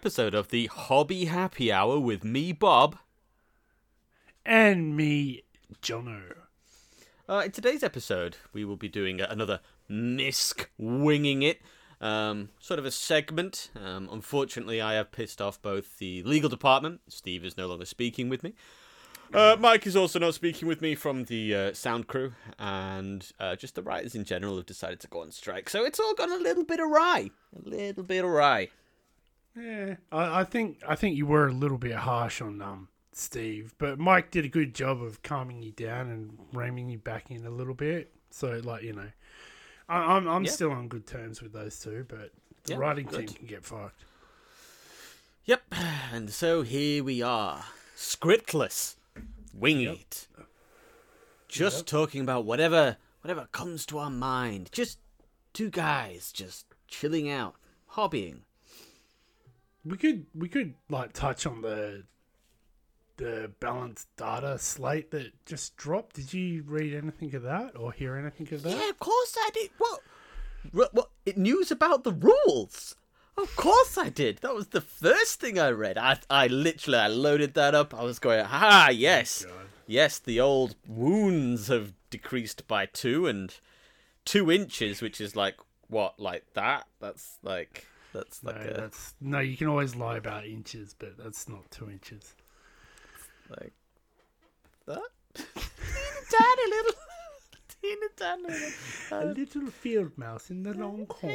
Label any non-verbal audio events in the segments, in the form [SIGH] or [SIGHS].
episode of the Hobby Happy Hour with me, Bob. And me, Jono. Uh, in today's episode, we will be doing another Misc Winging It, um, sort of a segment. Um, unfortunately, I have pissed off both the legal department, Steve is no longer speaking with me. Uh, Mike is also not speaking with me from the uh, sound crew, and uh, just the writers in general have decided to go on strike. So it's all gone a little bit awry. A little bit awry. Yeah, I, I think I think you were a little bit harsh on um Steve, but Mike did a good job of calming you down and reining you back in a little bit. So, like you know, I, I'm I'm Yeah. still on good terms with those two, but the Yeah, writing good. team can get fucked. Yep, and so here we are, scriptless, wing Yep. it. Just Yep. talking about whatever whatever comes to our mind. Just two guys just chilling out, hobbying. We could we could like touch on the the balanced data slate that just dropped. Did you read anything of that or hear anything of that? Yeah, of course I did. What? What? what it, news about the rules? Of course I did. That was the first thing I read. I I literally I loaded that up. I was going, ah, yes. God. Yes, the old wounds have decreased by two and two inches, which is like what, like that? That's like that's No, like a that's no. You can always lie about inches, but that's not two inches. like [LAUGHS] that. tiny little, teeny tiny little, A uh, little field mouse in the long corn.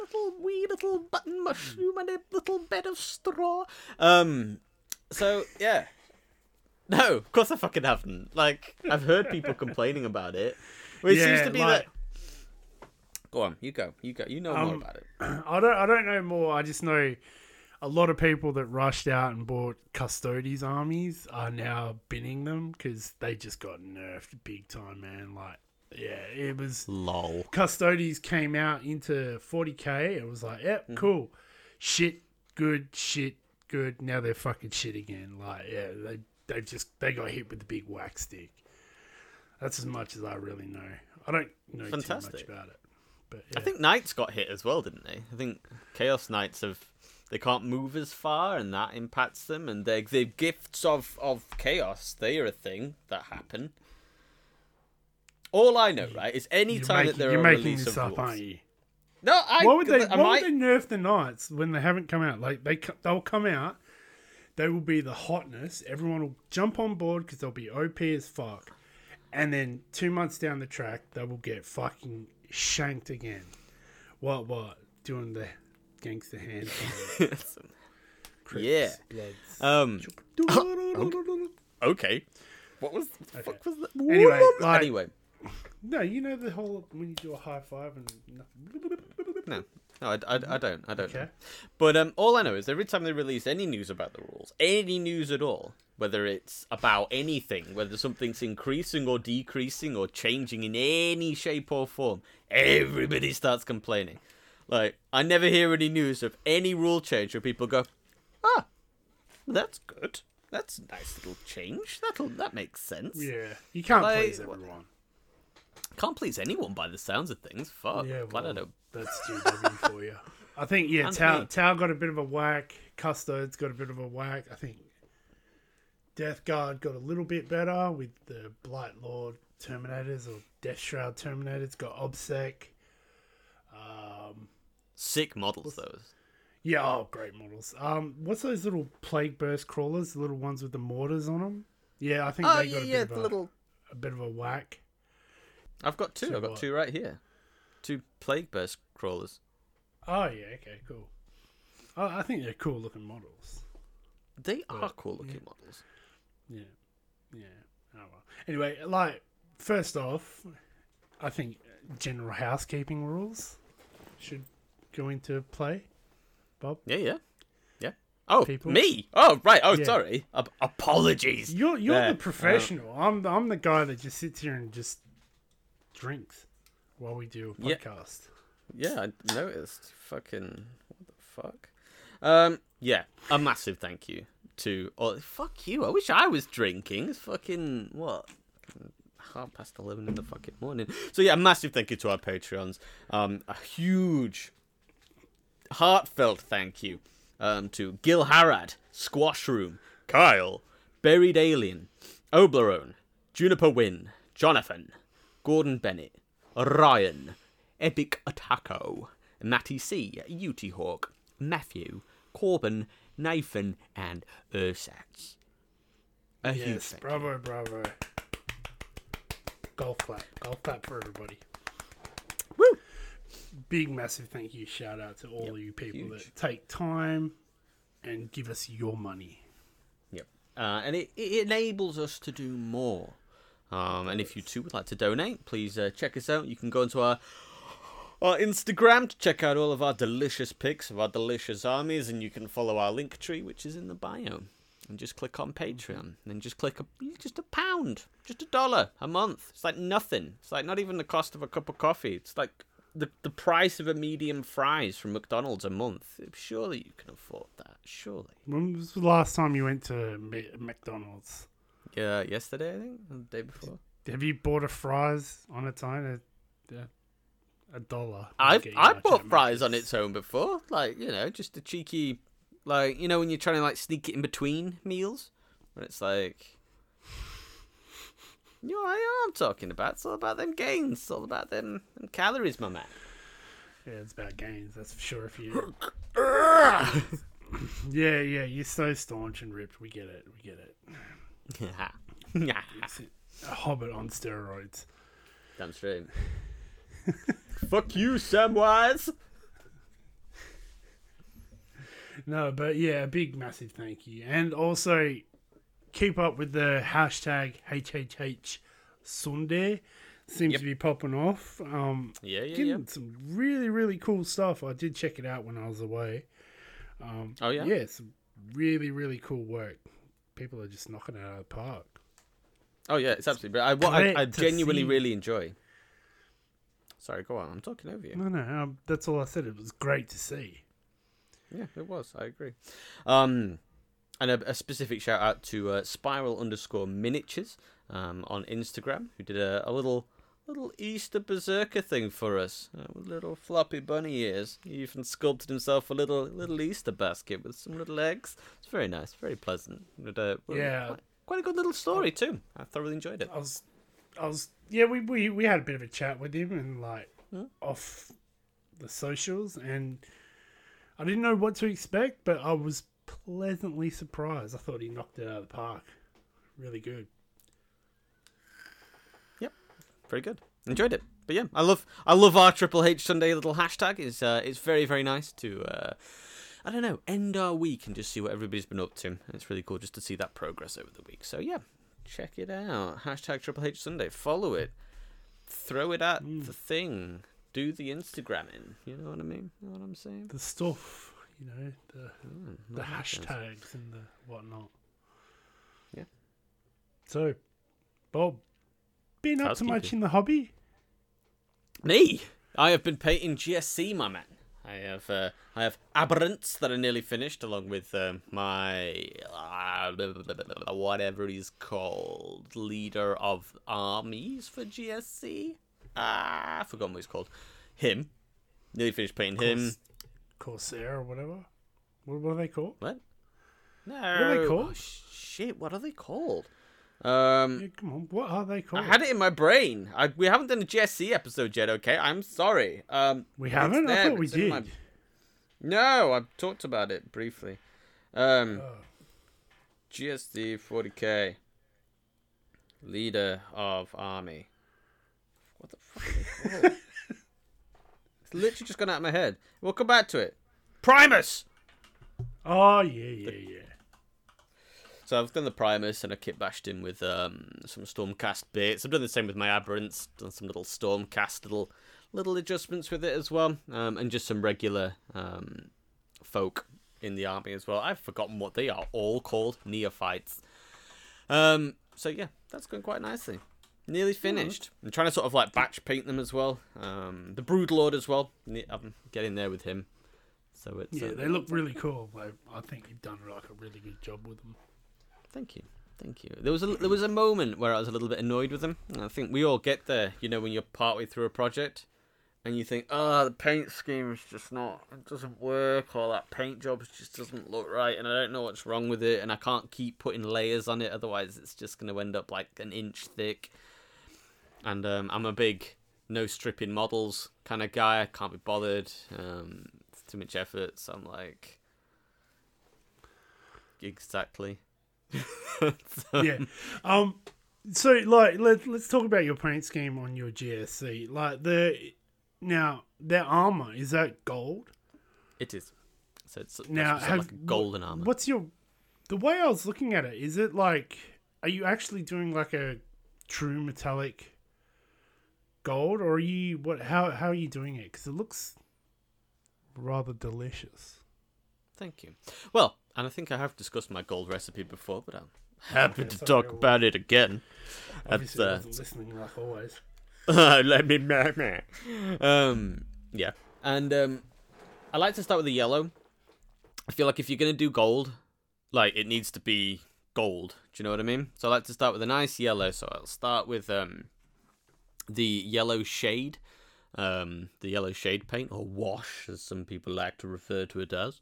little wee little button mushroom and a little bed of straw. Um, so yeah. No, of course I fucking haven't. Like I've heard people [LAUGHS] complaining about it. Well, it seems to be like- that. Go on, you go, you go. You know more Um, about it. [CLEARS THROAT] I don't. I don't know more. I just know a lot of people that rushed out and bought Custodes armies are now binning them because they just got nerfed big time, man. Like, yeah, it was Lol. Custodes came out into 40k. It was like, yep, Mm-hmm. cool, shit, good, shit, good. Now they're fucking shit again. Like, yeah, they they just they got hit with the big whack stick. That's as much as I really know. I don't know too much about it, but I think Knights got hit as well, didn't they? I think Chaos Knights have they can't move as far, and that impacts them. And they the gifts of of Chaos they are a thing that happen. All I know, right, is any you're time making, that there you're are making release this of up, aren't you? No, I. why would they? I Why might, would they nerf the knights when they haven't come out? Like they, they'll come out. They will be the hotness. Everyone will jump on board because they'll be OP as fuck. And then two months down the track, they will get fucking shanked again. What? What? Doing the gangster hand. [LAUGHS] yeah. Bloods. Um. Okay. What was the Okay. fuck was that? Anyway, like- anyway, no, you know the whole when you do a high five and nothing. no. No, I, I, I don't. I don't know. But um, all I know is every time they release any news about the rules, any news at all, whether it's about anything, whether something's increasing or decreasing or changing in any shape or form, everybody starts complaining. Like, I never hear any news of any rule change where people go, ah, that's good. That's a nice little change. That'll that makes sense. Yeah, you can't Like, please everyone. Can't please anyone by the sounds of things. Fuck. Yeah, Glad I don't. Know. That's GW for you. [LAUGHS] I think yeah, And Tau, me. Tau got a bit of a whack. Custodes got a bit of a whack. I think Death Guard got a little bit better with the Blight Lord Terminators or Death Shroud Terminators. Got Obsec. Um, Sick models, those. yeah, oh, great models. Um, what's those little Plague Burst crawlers? The little ones with the mortars on them. Yeah, I think Oh, they yeah, got a yeah, bit the of a, little. a bit of a whack. I've got two. I've got what? two right here. Two plague burst crawlers. Oh yeah, okay, cool. I, I think they're cool looking models. They are cool looking models. Yeah, yeah. Oh well. Anyway, like first off, I think general housekeeping rules should go into play. Bob, Yeah, yeah, yeah. Oh, People? me. Oh, right. Oh, Yeah. sorry. Ap- apologies. you're you're There. the professional. Uh, I'm I'm the guy that just sits here and just drinks while we do a Yeah. podcast. Yeah, I noticed. Fucking what the fuck. Um, yeah, a massive thank you to. Oh, fuck you. I wish I was drinking. It's fucking what? Half past eleven in the fucking morning. So yeah, a massive thank you to our Patreons. Um, a huge, heartfelt thank you um, to Gil Harad, Squash Room, Kyle, Buried Alien, Oblerone, Juniper Wynn, Jonathan, Gordon Bennett, Ryan, Epic Attacko, Matty C, Uty Hawk, Matthew, Corbin, Nathan, and Ursatz. A huge Yes, thank you. bravo, bravo. Golf clap, golf clap for everybody. Woo! Big, massive thank you, shout out to all you people huge. that take time and give us your money. Yep. Uh, and it, it enables us to do more. Um, and if you too would like to donate, please uh, check us out. You can go into our our Instagram to check out all of our delicious pics of our delicious armies, and you can follow our link tree, which is in the bio. And just click on Patreon, and just click a, just a pound, just a dollar a month. It's like nothing. It's like not even the cost of a cup of coffee. It's like the the price of a medium fries from McDonald's a month. Surely you can afford that. Surely. When was the last time you went to McDonald's? Yeah, uh, yesterday I think, the day before. Have you bought a fries on its own? A, a, a dollar. I've I've bought fries on its own before, like you know, just a cheeky, like you know when you're trying to like sneak it in between meals, when it's like, [LAUGHS] you know, I I'm talking about. It's all about them gains. It's all about them, them calories, my man. Yeah, it's about gains, that's for sure. If you, [LAUGHS] yeah, yeah, you're so staunch and ripped. We get it. We get it. [LAUGHS] Hobbit on steroids. Damn straight. [LAUGHS] Fuck you, Samwise. No, but yeah, a big, massive thank you, and also keep up with the hashtag HHH Sunday. Seems Yep. to be popping off. Um, Yeah, yeah, yeah. getting some really, really cool stuff. I did check it out when I was away. Um, Oh yeah. yeah, some really, really cool work. People are just knocking it out of the park. Oh yeah, it's absolutely. But I, what I, I genuinely see. really enjoy. Sorry, go on. I'm talking over you. No, no, um, that's all I said. It was great to see. Yeah, it was. I agree. Um, and a, a specific shout out to uh, Spiral underscore Miniatures um, on Instagram, who did a, a little little Easter berserker thing for us uh, with little floppy bunny ears. He even sculpted himself a little little Easter basket with some little eggs. It's very nice, very pleasant. And, uh, Yeah. quite, quite a good little story too. I thoroughly enjoyed it. I was, I was, yeah, we, we, we had a bit of a chat with him and like Hmm. off the socials, and I didn't know what to expect, but I was pleasantly surprised. I thought he knocked it out of the park. Really good. Very good. Enjoyed it. But yeah, I love I love our Triple H Sunday little hashtag. It's uh, it's very very nice to uh, I don't know end our week and just see what everybody's been up to. It's really cool just to see that progress over the week. So yeah, check it out. Hashtag Triple H Sunday. Follow it. Throw it at the thing. Do the Instagramming. You know what I mean? You know what I'm saying? The stuff, you know, the Mm, the sense. hashtags and the whatnot. Yeah. So, Bob, been up to much in the hobby? Me, I have been painting GSC, my man. I have uh, I have Aberrants that are nearly finished, along with um, my uh, whatever he's called, leader of armies for GSC. Ah, I forgot what he's called. Him, nearly finished painting him. Corsair or whatever. What, what are they called? What? No, What are they called? Oh, shit, what are they called? Um, Yeah, come on, what are they called? I had it in my brain. I, we haven't done a GSC episode yet. Okay, I'm sorry. Um, we haven't. I thought we did. my- No, I've talked about it briefly. Um, Oh. GSD 40k, leader of army. What the fuck? [LAUGHS] It's literally just gone out of my head. We'll come back to it. Primus. Oh yeah, yeah, yeah. So I've done the Primus and I kit bashed him with um, some Stormcast bits. I've done the same with my Aberrants, done some little Stormcast little little adjustments with it as well, um, and just some regular um, folk in the army as well. I've forgotten what they are all called, neophytes. Um, so yeah, that's going quite nicely. Nearly finished. I'm trying to sort of like batch paint them as well. Um, the Broodlord as well. I'm getting there with him. So it's Yeah, uh, they look really cool. Like, I think you've done like a really good job with them. Thank you, thank you. There was a there was a moment where I was a little bit annoyed with them. I think we all get there, you know, when you're partway through a project, and you think, oh, the paint scheme is just not, it doesn't work, or that paint job just doesn't look right, and I don't know what's wrong with it, and I can't keep putting layers on it, otherwise it's just going to end up like an inch thick. And um, I'm a big no stripping models kind of guy. I can't be bothered. Um, it's too much effort. So I'm like, exactly. [LAUGHS] So- yeah. Um. So like, let let's talk about your paint scheme on your GSC. Like the now their armor is that gold? It is. So it's Now, have- like golden armor. What's your the way I was looking at it? Is it like are you actually doing like a true metallic gold, or are you what? How how are you doing it? Because it looks rather delicious. Thank you. Well, and I think I have discussed my gold recipe before, but I'm [LAUGHS] happy Okay, to sorry, talk about it again. That's, Obviously, uh, listening like always. [LAUGHS] Let me. Um, yeah, and um, I like to start with the yellow. I feel like if you're gonna do gold, like it needs to be gold. Do you know what I mean? So I like to start with a nice yellow. So I'll start with um, the yellow shade, um, the yellow shade paint or wash, as some people like to refer to it as.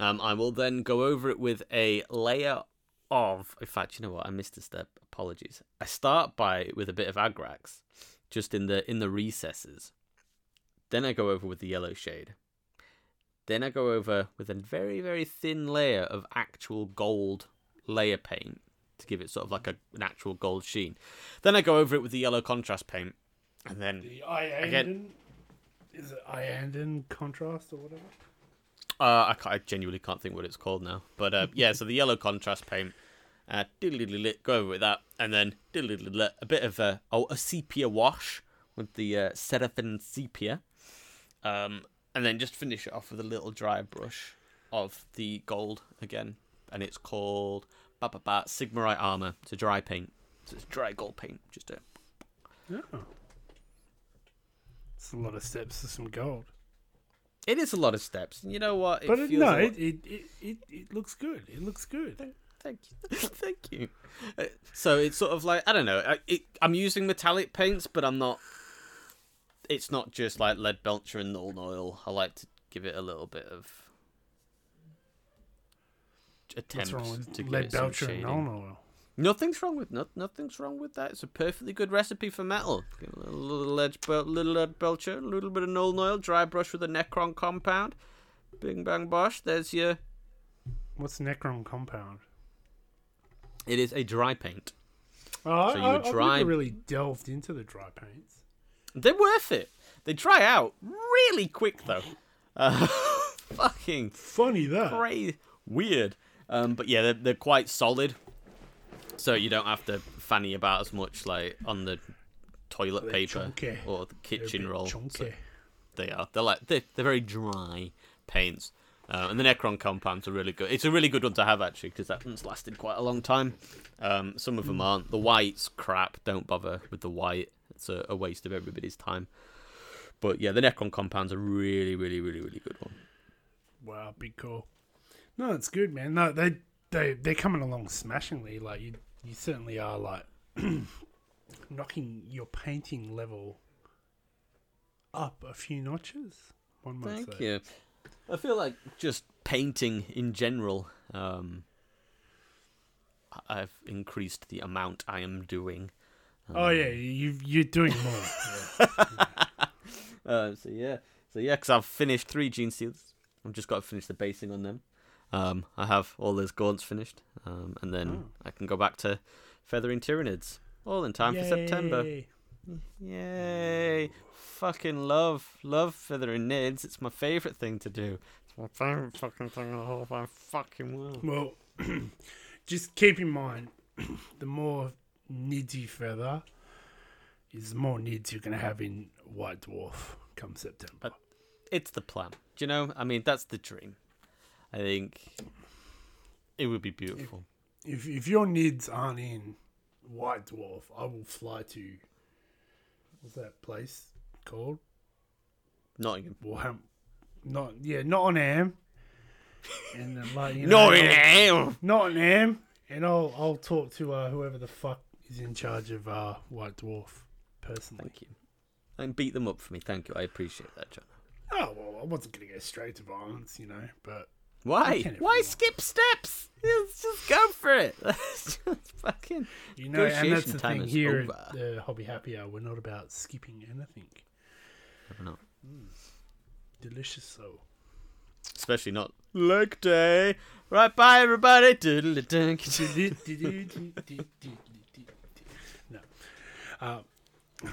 Um, I will then go over it with a layer of. In fact, you know what? I missed a step. Apologies. I start by with a bit of agrax, just in the in the recesses. Then I go over with the yellow shade. Then I go over with a very very thin layer of actual gold layer paint to give it sort of like a, an actual gold sheen. Then I go over it with the yellow contrast paint, and then The Iyanden, is it Iyanden contrast or whatever? Uh, I, I genuinely can't think what it's called now. But uh, yeah, so the yellow contrast paint, uh, go over with that, and then a bit of a oh, a sepia wash with the uh, sepia, um, and then just finish it off with a little dry brush of the gold again, and it's called ba ba ba Sigmarite armor. It's a dry paint, so it's dry gold paint. Just a Oh. It's a lot of steps to some gold. It is a lot of steps. and You know what? It but it, feels no, it, it, it, it, looks good. It looks good. Thank you. [LAUGHS] Thank you. Uh, So it's sort of like I don't know. I, it, I'm using metallic paints, but I'm not. It's not just like Leadbelcher and Nuln oil. I like to give it a little bit of attempt What's wrong with to Leadbelcher and. Nuln oil? Nothing's wrong with no, nothing's wrong with that. It's a perfectly good recipe for metal. A little bel- little Leadbelcher, a little bit of Nuln oil, dry brush with a Necron compound. Bing bang bosh. There's your. What's Necron compound? It is a dry paint. Oh, So you I, would I've never really delved into the dry paints. They're worth it. They dry out really quick though. [LAUGHS] Uh, fucking Funny that. crazy, weird. Um, but yeah, they're, they're quite solid, so you don't have to fanny about as much like on the toilet They're paper chunky. or the kitchen roll. So Chunky. they are. They're like they're, they're very dry paints. Uh, and the Necron compounds are really good. It's a really good one to have actually because that one's lasted quite a long time. Um, some of them aren't. The white's crap. Don't bother with the white. It's a, a waste of everybody's time. But yeah, the Necron compounds are really, really, really, really good one. Wow, big cool. No, it's good, man. No, they they they're coming along smashingly. Like you, you certainly are like [CLEARS THROAT] knocking your painting level up a few notches. One might Thank say. you. I feel like just painting in general. Um, I've increased the amount I am doing. Oh yeah, you you're doing more. yeah. [LAUGHS] Uh, so yeah, so yeah, because I've finished three gene seals. I've just got to finish the basing on them. Um, I have all those gaunts finished, um, and then Oh. I can go back to feathering Tyranids, All in time for September. Yay. Yay! Fucking love, love feathering nids. It's my favorite thing to do. It's my favorite fucking thing in the whole fucking world. Well, [CLEARS THROAT] just keep in mind, [CLEARS THROAT] the more nids you feather, is the more nids you're gonna have in White Dwarf come September. It's the plan. Do you know? I mean, that's the dream. I think it would be beautiful. if if your nids aren't in White Dwarf, I will fly to what's that place called? Nottingham. Warham. Not yeah, not on Am. And then, like you No, [LAUGHS] know, it I'll- not on Am. And I'll I'll talk to uh, whoever the fuck is in charge of uh, White Dwarf personally. Thank you. and beat them up for me. Thank you. I appreciate that, John. Oh well, I wasn't gonna go straight to violence, you know, but Why? Why skip steps? Let's just go for it. Let's [LAUGHS] just fucking. you know, and that's the thing here at the Hobby Happy Hour. We're not about skipping anything. No. Delicious so. Especially not leg day. Right, bye everybody. [LAUGHS] No. Uh, [CLEARS THROAT]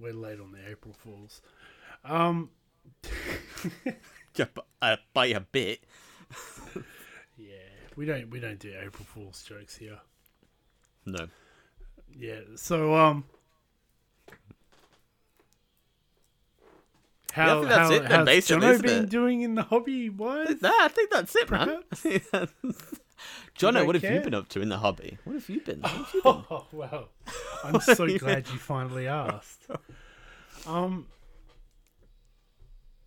we're late on the April Fools. Um, [LAUGHS] uh, by a bit. yeah, we don't we don't do April Fools jokes here. No. Yeah, so um, how think that's how it then, basically, Jono been it? doing in the hobby? What? Nah, I think that's it, man. [LAUGHS] Jono, what have you been up to in the hobby? What have you been? Have you been? [LAUGHS] Oh well, I'm so [LAUGHS] glad you finally asked. Um,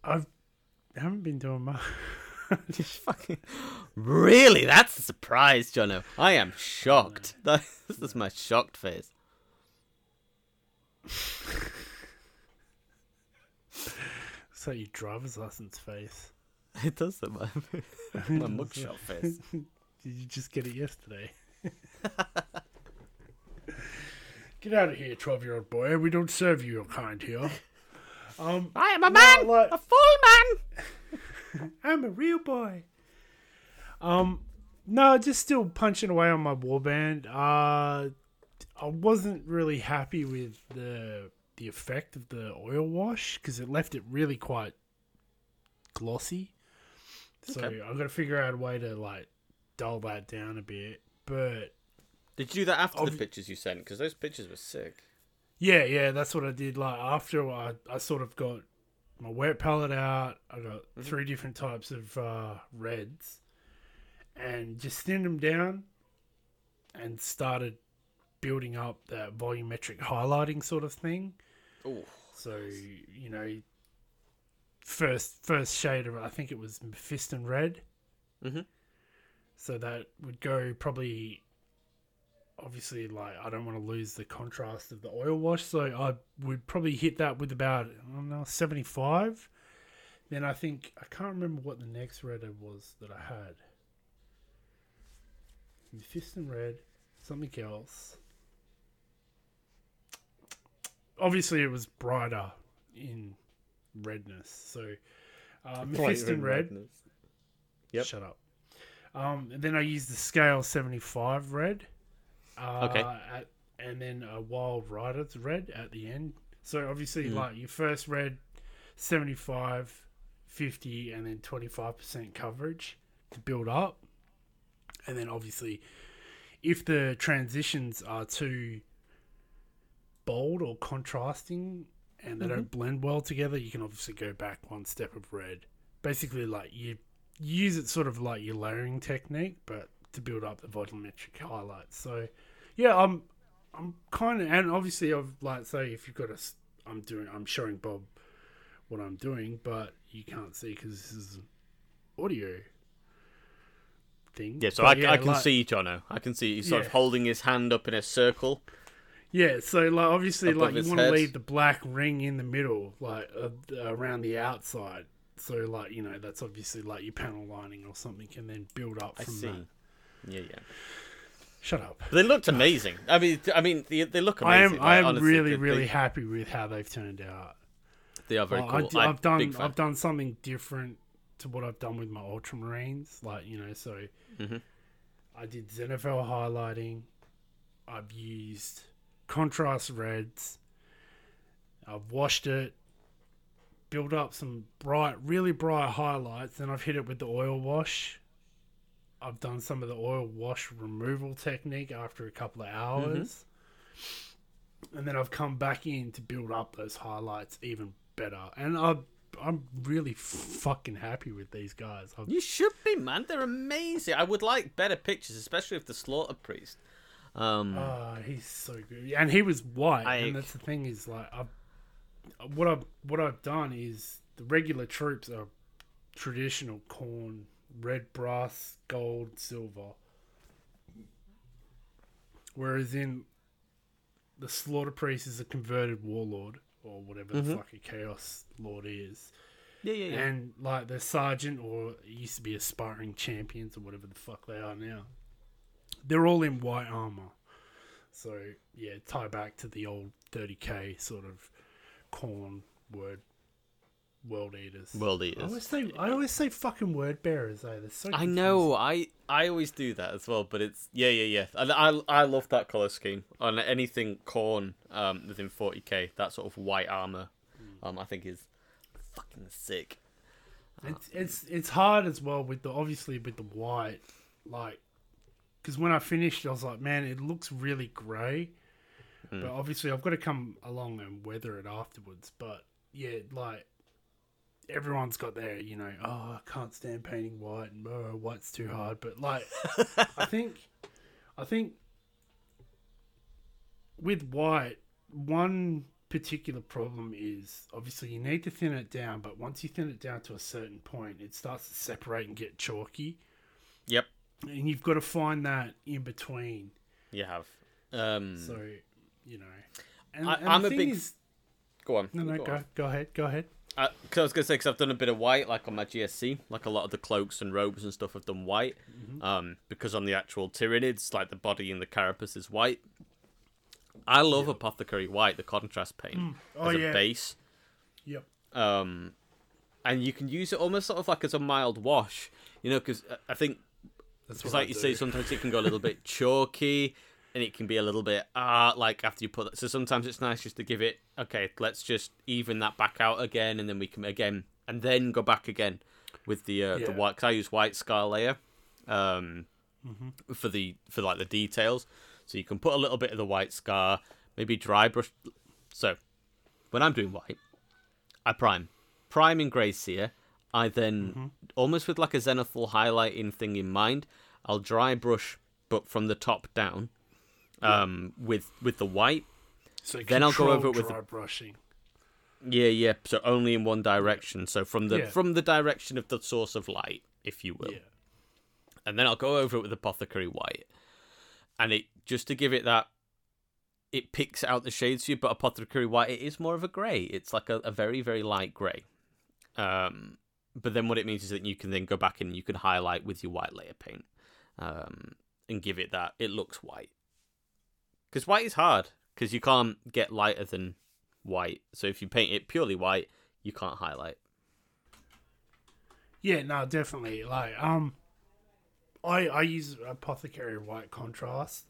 I've haven't been doing much. [LAUGHS] Just fucking really? That's a surprise, Jono. I am shocked. That- [LAUGHS] This is my shocked face. so your driver's license face. [LAUGHS] It does that, my my mugshot face. Did you just get it yesterday? get out of here, twelve-year-old boy. We don't serve you your kind here. Um, I am a No, man, like- a full man. [LAUGHS] I'm a real boy. Um, no, just still punching away on my warband. Uh, I wasn't really happy with the the effect of the oil wash because it left it really quite glossy. So Okay. I've got to figure out a way to like dull that down a bit. But Did you do that after the pictures you sent? Because those pictures were sick. Yeah, yeah, that's what I did. Like after I, I sort of got my wet palette out. I got three different types of uh, reds, and just thinned them down, and started building up that volumetric highlighting sort of thing. Oh, So you know, first first shade of I think it was Mephiston red. Mhm. So that would go probably. Obviously, like I don't want to lose the contrast of the oil wash, so I would probably hit that with about I don't know seventy five. Then I think I can't remember what the next red was that I had. Mephiston red, something else. Obviously, it was brighter in redness. So, uh, Mephiston red. Yep. Shut up. Um, and then I used the scale 75 red. Uh, Okay. At, and then a wild riders red at the end. So obviously, Mm. like your first red, 75, 50, and then 25% coverage to build up. And then obviously, if the transitions are too bold or contrasting and they don't blend well together, you can obviously go back one step of red. Basically, like you use it sort of like your layering technique, but to build up the volumetric highlights. So, yeah, I'm I'm kind of and obviously I've like say if you've got a I'm doing I'm showing Bob what I'm doing, but you can't see because this is an audio thing. Yeah, so But I, I can like- see Jono. I can see he's sort of holding his hand up in a circle. Yeah, so like obviously, Above like you want to leave the black ring in the middle, like uh, around the outside. So like you know that's obviously like your panel lining or something, and then build up I from see. that. Yeah, yeah. Shut up. But they looked amazing. I mean, I mean, they, they look I amazing. am I am honestly, really they- really they- happy with how they've turned out. They are very Like, cool. I, I've done. I've done something different to what I've done with my ultramarines. Like you know, so Mhm. I did Zenithal highlighting. I've used contrast reds. I've washed it, built up some bright, really bright highlights. and I've hit it with the oil wash. I've done some of the oil wash removal technique after a couple of hours. And then I've come back in to build up those highlights even better. And I, I'm really fucking happy with these guys. I've, You should be, man. They're amazing. I would like better pictures, especially of the Slaughter Priest. Um, Ah, he's so good, and he was white. I- and that's the thing is like, I've, what I've what I've done is the regular troops are traditional Khorne, red, brass, gold, silver. Whereas in the slaughter priest is a converted warlord or whatever the mm-hmm. fuck a chaos lord is. Yeah, yeah, yeah. And like the sergeant or used to be aspiring champions or whatever the fuck they are now. They're all in white armor. So yeah, tie back to the old 30k sort of Khorne word world eaters. World Eaters. I always say I always say fucking word bearers though. They're so I know. I I always do that as well, but it's yeah, yeah, yeah. And I I love that color scheme on anything Khorne um within 40k. That sort of white armor, um, I think is fucking sick. It's it's it's hard as well with the obviously with the white, like, because when I finished, I was like, man, it looks really grey. But obviously, I've got to come along and weather it afterwards. But yeah, like everyone's got their, you know, oh, I can't stand painting white, and oh, white's too hard. But like, [LAUGHS] I think, I think with white, one particular problem is obviously you need to thin it down, but once you thin it down to a certain point, it starts to separate and get chalky, Yep, and you've got to find that in between. you have. Um, So, you know, and, I- the a big- is, go on. no, no, go go, on. go ahead, go ahead. Uh 'cause I was gonna say because I've done a bit of white, like on my GSC, like a lot of the cloaks and robes and stuff have done white. Mm-hmm. Um, because on the actual Tyranids, like the body and the carapace is white. I love apothecary white, the contrast paint Oh, as a yeah. base. Yep. Um, and you can use it almost sort of like as a mild wash, you know, because I think That's because what like I you do. say, sometimes it can go a little bit [LAUGHS] chalky, and it can be a little bit ah, like after you put that. So sometimes it's nice just to give it okay. Let's just even that back out again, and then we can again, and then go back again with the uh, the white. Cause I use white scar layer, um, Mm-hmm. for the for like the details. So you can put a little bit of the white scar, maybe dry brush. So when I'm doing white, I prime, prime in grey seer. I then Mm-hmm. almost with like a zenithal highlighting thing in mind, I'll dry brush, but from the top down, um, with with the white. So then I'll go over it with dry brushing. Yeah, yeah. So only in one direction. So from the Yeah. from the direction of the source of light, if you will. Yeah, and then I'll go over it with apothecary white, and it just to give it that. It picks out the shades for you, but apothecary white it is more of a grey. It's like a, a very very light grey. Um, but then what it means is that you can then go back and you can highlight with your white layer paint, um, and give it that it looks white. Because white is hard because you can't get lighter than white. So if you paint it purely white, you can't highlight. yeah, no, definitely. Like, um, I I use apothecary white contrast,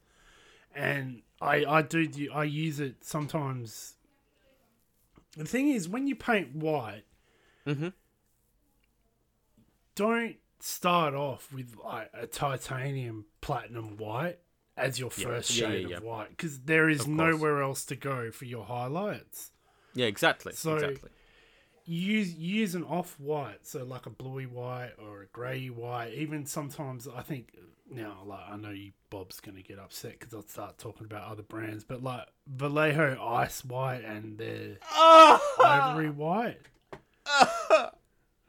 and I I do do- I use it sometimes. The thing is, when you paint white, Mm-hmm. don't start off with like a titanium platinum white as your first Yeah, yeah, shade yeah. of white because there is nowhere else to go for your highlights. Yeah, exactly. So- exactly. You use you use an off white, so like a bluey white or a grey white. Even sometimes I think now, like I know you Bob's gonna get upset because I'll start talking about other brands, but like Vallejo Ice White and their ah! Ivory White. [LAUGHS]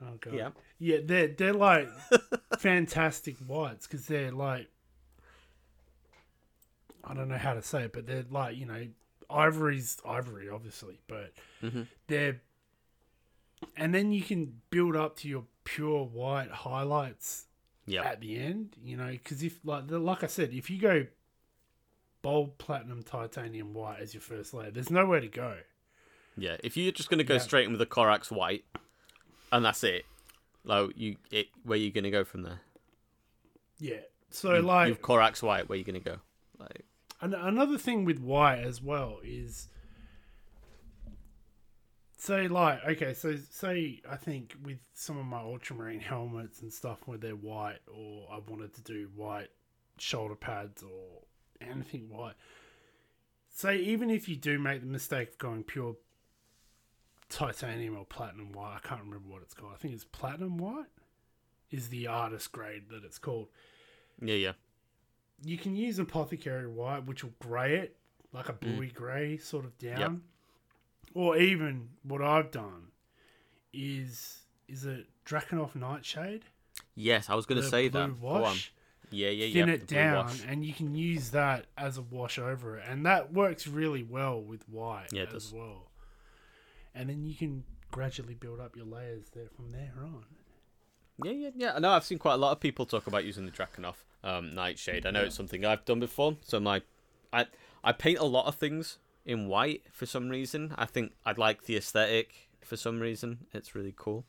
Oh god. Yeah. Yeah, they're they're like [LAUGHS] fantastic whites because they're like I don't know how to say it, but they're like you know ivory's ivory obviously, but Mhm. they're and then you can build up to your pure white highlights Yeah. at the end. You know, because if like the, like I said, if you go bold platinum titanium white as your first layer, there's nowhere to go. Yeah, if you're just gonna go Yeah. straight in with a Corax white, and that's it, like you, it, where you gonna go from there? Yeah. So You- like you've Corax white, where you gonna go? Like, An- another thing with white as well is say like okay so say i think with some of my ultramarine helmets and stuff where they're white or i wanted to do white shoulder pads or anything white say even if you do make the mistake of going pure titanium or platinum white i can't remember what it's called. I think it's platinum white is the artist grade that it's called. Yeah, yeah, you can use apothecary white, which will grey it like a mm. bluey grey sort of down. Or even what I've done is is it Drakenhof Nightshade? yes. I was gonna say blue that. Wash. Yeah, yeah, thin yeah. it down, wash. and you can use that as a wash over it, and that works really well with white Yeah, as does. well. And then you can gradually build up your layers there from there on. Yeah, yeah, yeah. I know I've seen quite a lot of people talk about using the Drakenhof um, Nightshade. I know it's something I've done before. So my, I I paint a lot of things in white for some reason. I think I'd like the aesthetic for some reason. It's really cool.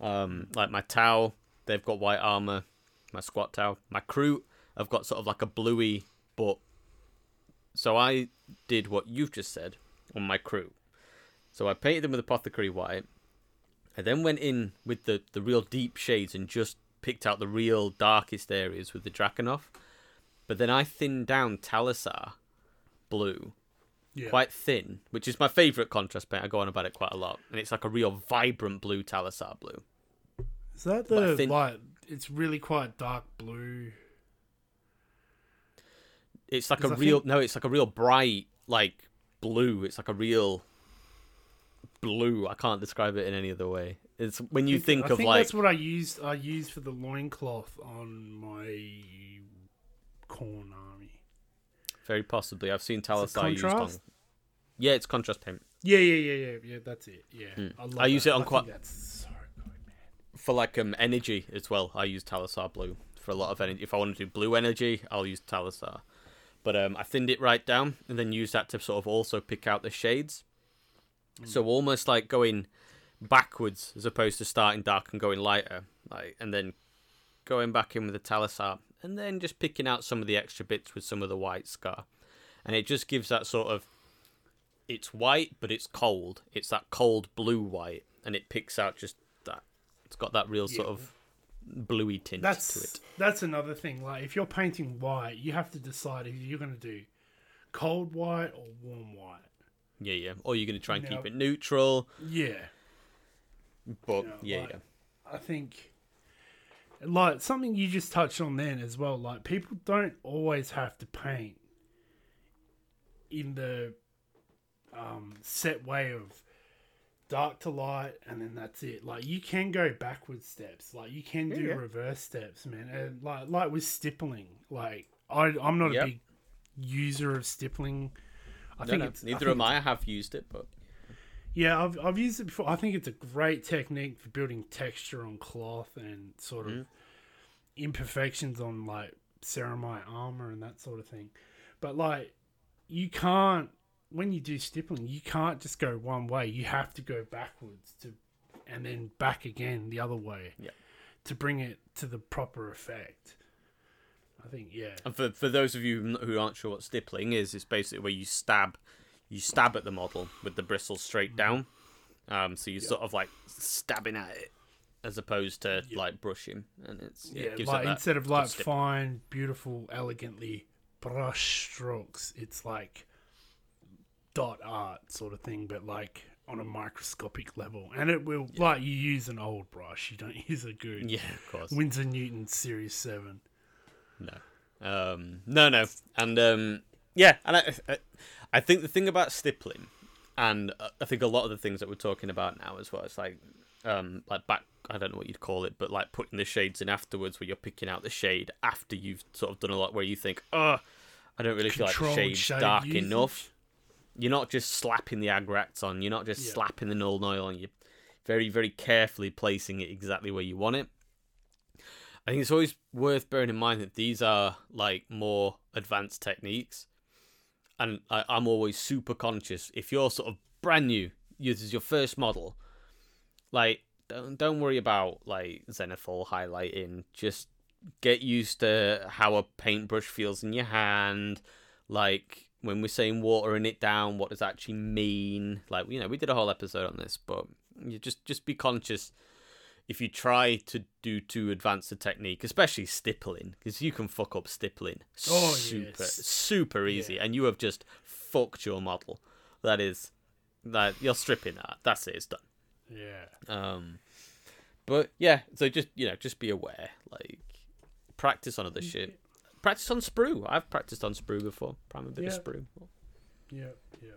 Um, like my Tau, they've got white armor. My squat towel, my crew, I've got sort of like a bluey, but so I did what you've just said on my crew. So I painted them with apothecary white. I then went in with the, the real deep shades and just picked out the real darkest areas with the Drakenhof. But then I thinned down Talassar blue Yeah. quite thin, which is my favourite contrast paint. I go on about it quite a lot. And it's like a real vibrant blue Talassar blue. Is that the think- like? It's really quite dark blue. It's like a I real think- no, it's like a real bright like blue. It's like a real blue. I can't describe it in any other way. It's when you think I of think like that's what I used. I used for the loincloth on my Khorne army. very possibly I've seen Is it used on. Yeah, it's contrast paint. Yeah, yeah, yeah, yeah, yeah. That's it. Yeah, love Hmm. I use it on I quite- That's so good, man. for like um energy as well. I use Talassar blue for a lot of energy. If I want to do blue energy, I'll use Talassar. But um, I thinned it right down and then use that to sort of also pick out the shades. So almost like going backwards as opposed to starting dark and going lighter, like and then going back in with the Talassar and then just picking out some of the extra bits with some of the white scar, and it just gives that sort of. It's white, but it's cold. It's that cold blue white, and it picks out just that. It's got that real sort Yeah. of bluey tint That's to it. that's another thing. Like if you're painting white, you have to decide if you're going to do cold white or warm white. Yeah, yeah. Or you're gonna try and You keep it neutral, Yeah, but You know, yeah, like- yeah. I think like something you just touched on then as well. Like people don't always have to paint in the um, set way of dark to light, and then that's it. Like you can go backward steps. Like you can do Yeah, yeah. reverse steps, man. And like like with stippling, like I I'm not Yep. a big user of stippling. I No, think no, it's neither think am I. I have used it, but yeah, I've I've used it before. I think it's a great technique for building texture on cloth and sort of mm-hmm. imperfections on like ceramite armor and that sort of thing. But like, you can't when you do stippling, you can't just go one way. You have to go backwards to, and then back again the other way. Yeah. To bring it to the proper effect. I think yeah. And for for those of you who aren't sure what stippling is, it's basically where you stab, you stab at the model with the bristles straight down. Um, so you're sort of like stabbing at it, as opposed to like brushing, and it's yeah, Yeah, it gives like it that instead of like stip. fine, beautiful, elegantly brush strokes, it's like dot art sort of thing, but like on a microscopic level. And it will like you use an old brush, you don't [LAUGHS] use a good yeah, of course, Winsor Newton Series Seven. no, um, no, no, and um, yeah, and I, I, I think the thing about stippling, and uh, I think a lot of the things that we're talking about now as well, it's like, um, like back, I don't know what you'd call it, but like putting the shades in afterwards, where you're picking out the shade after you've sort of done a lot, where you think, oh, I don't really feel like the shade's shade dark usage. enough. You're not just slapping the agrax on. You're not just Yeah. slapping the Nuln oil on. You're very, very carefully placing it exactly where you want it. I think it's always worth bearing in mind that these are like more advanced techniques, and I, I'm always super conscious. If you're sort of brand new, this is your first model, like don't don't worry about like zenithal highlighting. Just get used to how a paintbrush feels in your hand. Like when we're saying watering it down, what does that actually mean? Like you know, we did a whole episode on this, but you just just be conscious if you try to do too advanced a technique, especially stippling, because you can fuck up stippling Oh, super yes. super easy, and you have just fucked your model. That is that you're stripping that. That's it. It's done. Yeah. Um, but yeah, so just you know, just be aware. Like practice on other shit. Practice on sprue. I've practiced on sprue before. Prime a bit Yeah. of sprue. Yeah, yeah.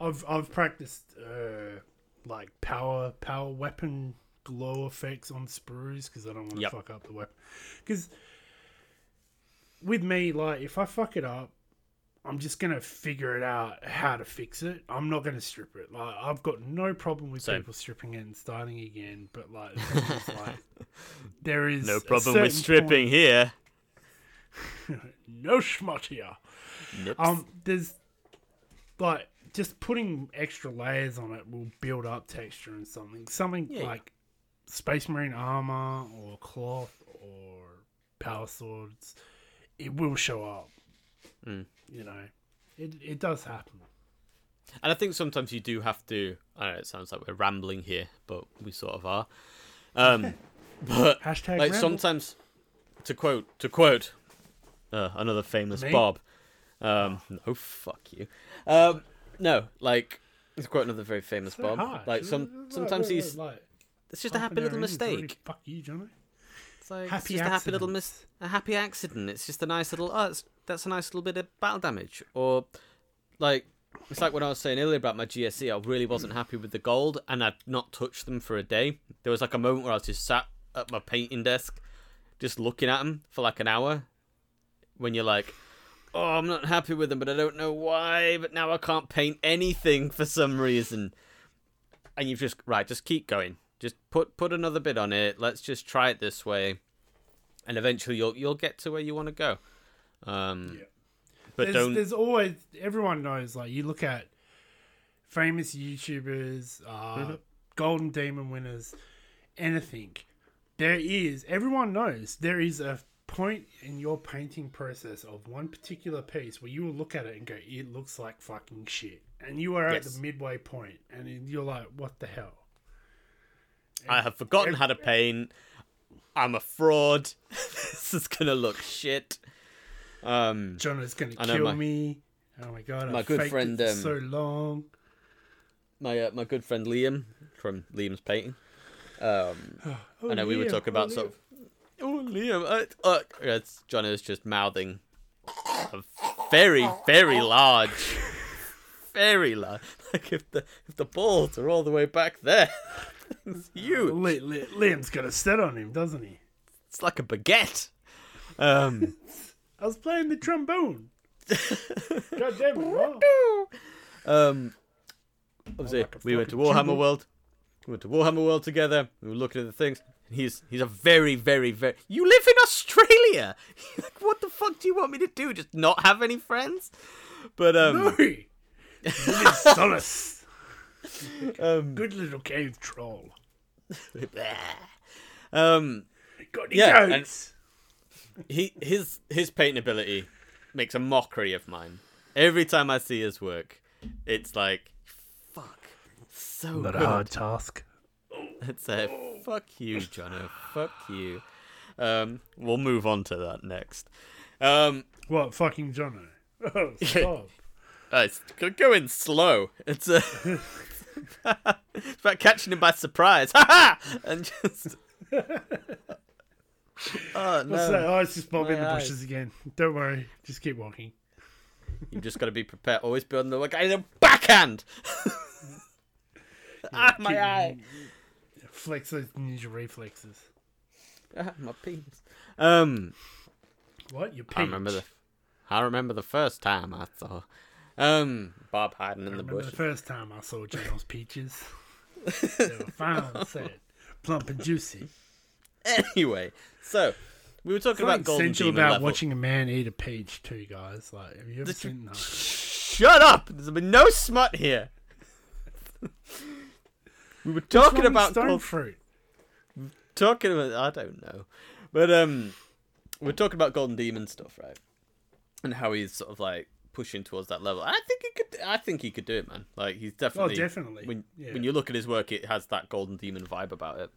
I've I've practiced uh, like power power weapon glow effects on sprues because I don't want to Yep. fuck up the weapon. Because with me, like if I fuck it up, I'm just gonna figure it out how to fix it. I'm not gonna strip it. Like I've got no problem with Same. people stripping it and starting again, but like, the thing is, like [LAUGHS] there is No problem with stripping here. [LAUGHS] no schmut here. Nips. Um, there's like just putting extra layers on it will build up texture and something. Something Yeah. like Space Marine armor or cloth or power swords, it will show up. Mm. You know, it it does happen. And I think sometimes you do have to. I know it sounds like we're rambling here, but we sort of are. Um, [LAUGHS] but Hashtag like ramble. sometimes, to quote to quote uh, another famous Me? Bob. Um, no, fuck you. Um, no, like to quote another very famous So Bob. harsh. Like some sometimes he's like, it's just a happy little hour in, already, mistake. Fuck you, Johnny. It's like it's Happy just a happy little mis- a happy accident. It's just a nice little oh, it's, that's a nice little bit of battle damage. Or like it's like when I was saying earlier about my GSE, I really wasn't happy with the gold and I'd not touched them for a day. There was like a moment where I was just sat at my painting desk just looking at them for like an hour when you're like Oh, I'm not happy with them, but I don't know why. But now I can't paint anything for some reason. And you've just right, just keep going. Just put put another bit on it. Let's just try it this way, and eventually you'll you'll get to where you want to go. Um, Yeah. but there's, don't. there's always everyone knows like you look at famous YouTubers, uh, Mm-hmm. Golden Demon winners, anything. There is everyone knows there is a point in your painting process of one particular piece where you will look at it and go, "It looks like fucking shit," and you are at the midway point, and you're like, "What the hell?" I have forgotten how to paint. I'm a fraud. [LAUGHS] this is gonna look shit. Um, John is gonna kill my- me. Oh my god! my I good friend, um, so long. my uh, my good friend Liam from Liam's painting. Um, Oh, I know we were Liam, talking oh, about sort of. Oh, Liam! Uh, uh, it's, John is just mouthing a very, very large, very large. [LAUGHS] Like if the if the balls are all the way back there, [LAUGHS] it's huge. Li- Li- Liam's got a set on him, doesn't he? It's like a baguette. Um, I was playing the trombone. [LAUGHS] God damn it! Um, obviously, like we went to Warhammer. World. We went to Warhammer World together. We were looking at the things. He's he's a very very very. You live in Australia. [LAUGHS] like, what the fuck do you want me to do? Just not have any friends? But um, No! [LAUGHS] Solace. [LAUGHS] um, [LAUGHS] Good little cave troll. [LAUGHS] um, Got any Yeah, and- goats? he his his painting ability makes a mockery of mine. Every time I see his work, it's like, fuck, so Not good. a hard task. It's a fuck you, Jono. Fuck you. Um, we'll move on to that next. Um, What, fucking Jono? Oh, stop. uh, it's go- going slow. It's a. [LAUGHS] it's about catching him by surprise. [LAUGHS] Ha ha! And just. [LAUGHS] oh What's that? no! Oh, it's just Bob in My the eyes. bushes again. Don't worry. Just keep walking. You've just got to be prepared. Always be on the lookout. The backhand. ah, my eye. Flex those ninja reflexes. Ah, my penis. Um. What? Your peach? I remember the. I remember the first time I saw, um, Bob hiding in the remember bush. the first time I saw Jono's [LAUGHS] peaches. they were fine and set. Plump and juicy. Anyway, so we were talking Something about Golden essential Demon about level. watching a man eat a peach too, guys. Like, have you ever seen that? Shut up! There's been no smut here. [LAUGHS] we were talking about stone Gold- fruit. talking about I don't know, but um, we're talking about Golden Demon stuff, right? And how he's sort of like pushing towards that level. I think he could. I think he could do it, man. Like he's definitely. Oh, definitely. definitely. When yeah. when you look at his work, it has that Golden Demon vibe about it.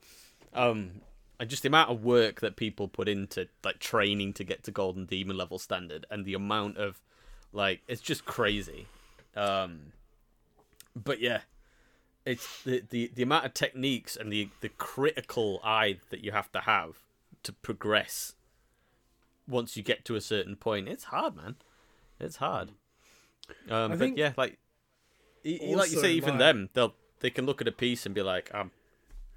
Um, and just the amount of work that people put into like training to get to Golden Demon level standard, and the amount of like it's just crazy. Um, but yeah, it's the, the the amount of techniques and the the critical eye that you have to have to progress. Once you get to a certain point, it's hard, man. It's hard. Um, but think yeah, like, like you say, even like- them, they'll they can look at a piece and be like, um,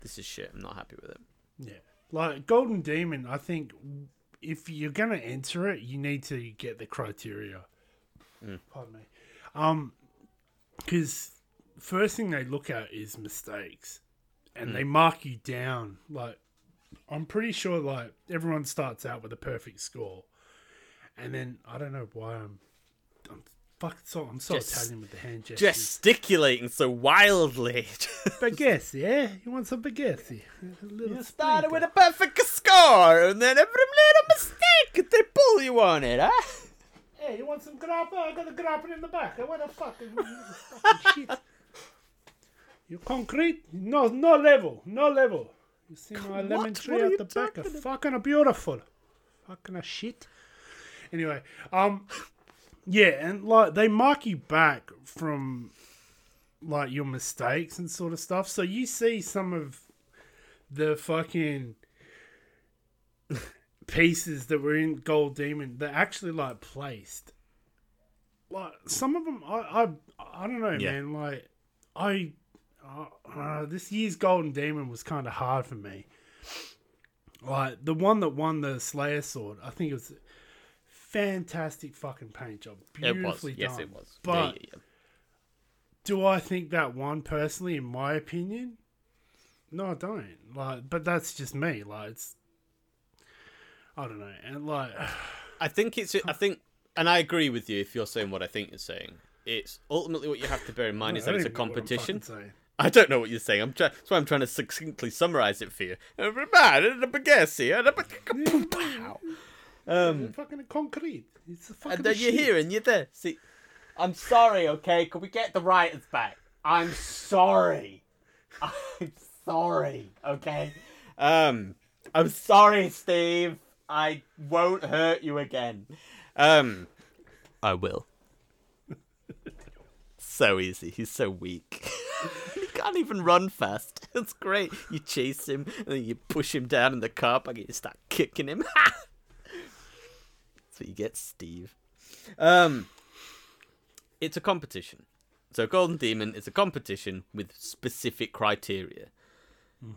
"This is shit. I'm not happy with it." Yeah. Like Golden Demon, I think if you're gonna enter it, you need to get the criteria. Mm. Pardon me. Um, because first thing they look at is mistakes, and they mark you down. Like, I'm pretty sure like everyone starts out with a perfect score, and then I don't know why I'm. I'm so I'm so Just- Italian with the hand gestures. Gesticulating so wildly. [LAUGHS] Spaghetti, yeah? You want some spaghetti? A little Started with a perfect score, and then every little mistake they pull you on it, huh? Hey, you want some grappa? I got a grappa in the back. What the fuck? fucking shit. You concrete? No, no level, no level. You see my lemon What? tree What are at you the back? Fucking beautiful. Fucking a shit. Anyway, um, yeah, and like they mark you back from like your mistakes and sort of stuff. So you see some of the fucking [LAUGHS] pieces that were in Gold Demon that actually like placed. Like some of them, I I, I don't know, Yeah. man. Like I, uh, uh, this year's Golden Demon was kind of hard for me. Like the one that won the Slayer sword, I think it was fantastic fucking paint job, It was. beautifully Yes, it was. But yeah, yeah, yeah. do I think that one personally, in my opinion? No, I don't. Like, but that's just me. Like, it's I don't know, and like, [SIGHS] I think it's. I think, and I agree with you if you're saying what I think you're saying. It's ultimately what you have to bear in mind is that it's a even know what I'm competition. I don't know what you're saying. I'm trying. That's why I'm trying to succinctly summarize it for you. Everybody, the spaghetti, and the pow. Um, It's fucking concrete. It's a fucking and then you're shit. here and you're there. See, I'm sorry. Okay, can we get the writers back? I'm sorry. [LAUGHS] I'm sorry. Okay. Um, I'm sorry, Steve. I won't hurt you again. Um, I will. [LAUGHS] so easy. He's so weak. [LAUGHS] he can't even run fast. It's great. You chase him and then you push him down in the car park and you start kicking him. That's what you get, Steve. Um, it's a competition. So Golden Demon is a competition with specific criteria,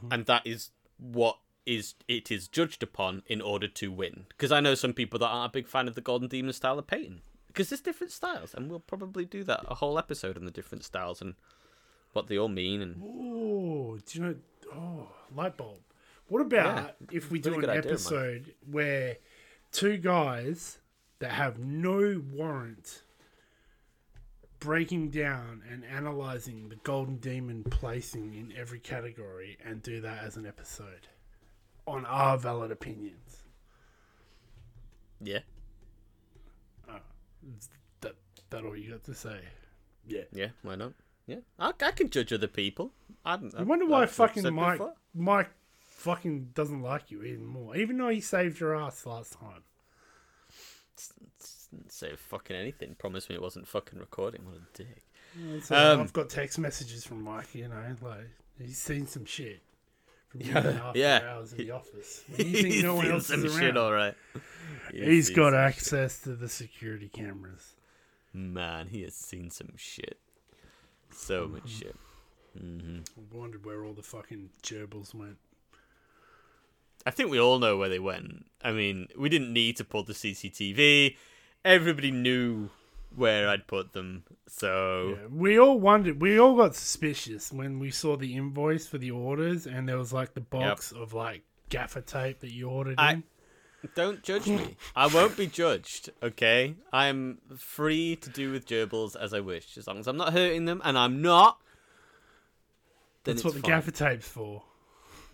and that is what is it is judged upon in order to win. Because I know some people that aren't a big fan of the Golden Demon style of painting, because there's different styles, and we'll probably do that a whole episode on the different styles and what they all mean. And Oh, do you know? Oh, light bulb. What about if we do really an good idea, episode where two guys that have no warrant breaking down and analyzing the golden demon placing in every category and do that as an episode on our valid opinions? yeah, ah, Is that that all you got to say? Yeah. yeah, why not? Yeah, I, I can judge other people. I, I wonder why fucking Mike Mike fucking doesn't like you even more, even though he saved your ass last time. Didn't say fucking anything. Promised me it wasn't fucking recording. What a dick. So Um, I've got text messages from Mike, you know, like he's seen some shit from and after yeah. hours in the office. [LAUGHS] When you think He's no one seen else some is shit, around, all right. he's seen got access to the security cameras. Man, he has seen some shit. So Mm-hmm. much shit. hmm I wondered where all the fucking gerbils went. I think we all know where they went. I mean, we didn't need to pull the CCTV. Everybody knew where I'd put them. So Yeah, we all wondered. We all got suspicious when we saw the invoice for the orders, and there was like the box of like gaffer tape that you ordered I- in. don't judge me. I won't be judged. Okay, I'm free to do with gerbils as I wish, as long as I'm not hurting them, and I'm not. That's what the fine. gaffer tape's for.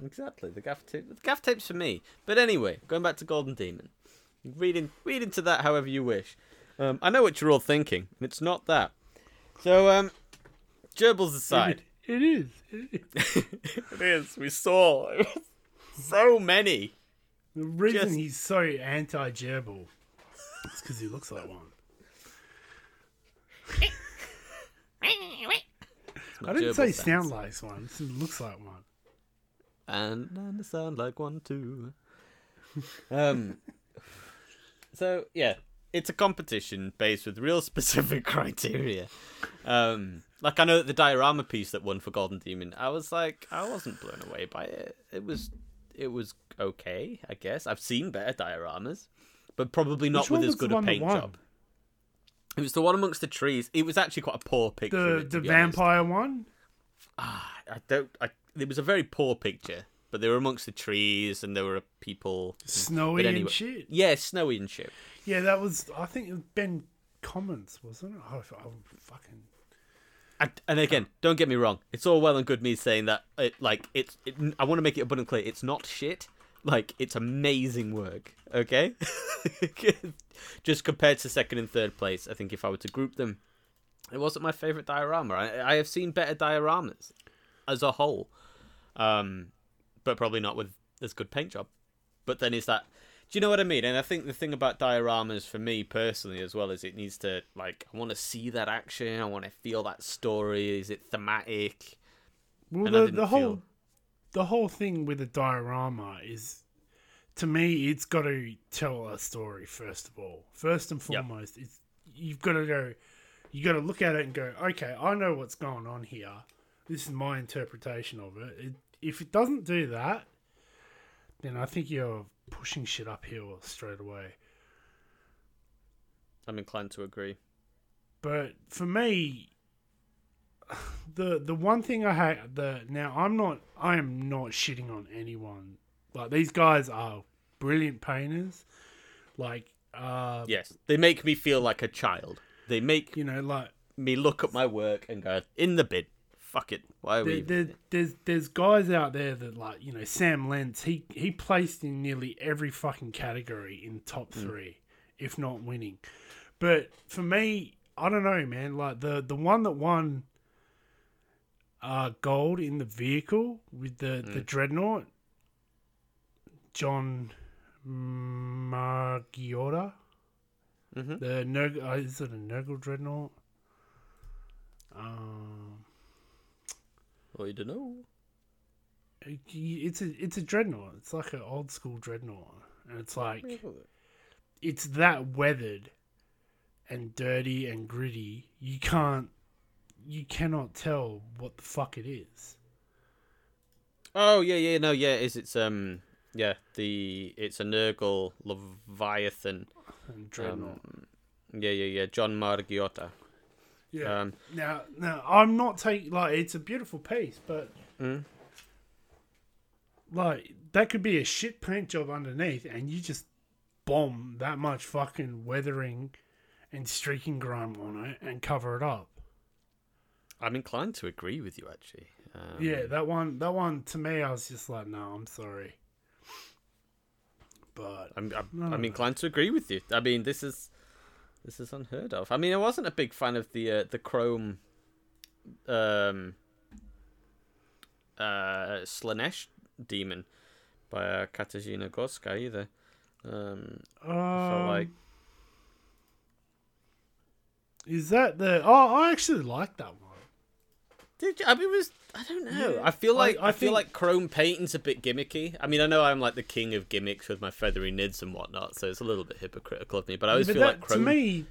Exactly, the gaff tape. The gaff tape's for me. But anyway, going back to Golden Demon, read in, read into that however you wish. Um, I know what you're all thinking, and it's not that. So, um, gerbils aside, It is. It is. it is. [LAUGHS] We saw [LAUGHS] so many. The reason Just- he's so anti gerbil is because he looks like one. [LAUGHS] I didn't say sound like one. It looks like one. And and I sound like one too. [LAUGHS] Um. So yeah, it's a competition based with real [LAUGHS] specific criteria. Um, like I know that the diorama piece that won for Golden Demon, I was like, I wasn't blown away by it. It was, it was okay, I guess. I've seen better dioramas, but probably not Which with as good a paint job. It was the one amongst the trees. It was actually quite a poor picture. The it, the be honest. vampire one. Ah, I don't. I, it was a very poor picture, but they were amongst the trees and there were people. Snowy But anyway- and shit. Yeah, snowy and shit. Yeah, that was. I think it was Ben Commons, wasn't it? Oh, f- oh, fucking. And, and again, don't get me wrong. It's all well and good me saying that. It like it's. It, I want to make it abundantly clear. It's not shit. Like it's amazing work. Okay. [LAUGHS] Just compared to second and third place, I think if I were to group them, it wasn't my favorite diorama. I, I have seen better dioramas as a whole, um, but probably not with as good paint job. But then is that? Do you know what I mean? And I think the thing about dioramas for me personally as well is it needs to like I want to see that action. I want to feel that story. Is it thematic? Well, And the, the whole feel- the whole thing with a diorama is, to me, it's got to tell a story first of all. First and Yep. foremost, it's you've got to go. You got to look at it and go, okay, I know what's going on here. This is my interpretation of it. it. If it doesn't do that, then I think you're pushing shit uphill straight away. I'm inclined to agree. But for me, the the one thing I hate the now I'm not I am not shitting on anyone. Like these guys are brilliant painters. Like uh Yes, they make me feel like a child. They make you know like me look at my work and go in the bin. Fuck it. Why there, we? there, there's there's guys out there that like you know Sam Lenz he he placed in nearly every fucking category in top three, if not winning. But for me, I don't know, man. Like the the one that won uh, gold in the vehicle with the the dreadnought, John Margiotta. Mhm. The Nurg- uh, is it a Nurgle dreadnought? Um. Well, you don't know. It's a it's a dreadnought. It's like an old school dreadnought, and it's like it's that weathered and dirty and gritty. You can't, you cannot tell what the fuck it is. Oh yeah, yeah, no, yeah. Is it's um, yeah, the it's a Nurgle Leviathan. And dreadnought. Um, yeah, yeah, yeah. John Margiotta. Yeah. Um, now, now I'm not taking like it's a beautiful piece, but mm, like that could be a shit paint job underneath, and you just bomb that much fucking weathering and streaking grime on it and cover it up. I'm inclined to agree with you actually. Um, Yeah, that one, that one to me, I was just like, no, I'm sorry, but I'm I'm, I'm inclined to agree with you. I mean, this is this is unheard of. I mean, I wasn't a big fan of the uh, the Chrome um uh Slaanesh demon by uh, Katarzyna Gorska either. Um, um, like is that the? Oh, I actually like that one. Did you, I mean, it was I don't know. Yeah, I feel like I I, feel think- like chrome painting's a bit gimmicky. I mean, I know I'm like the king of gimmicks with my feathery nids and whatnot, so it's a little bit hypocritical of me. But I always but feel that, like chrome. to me,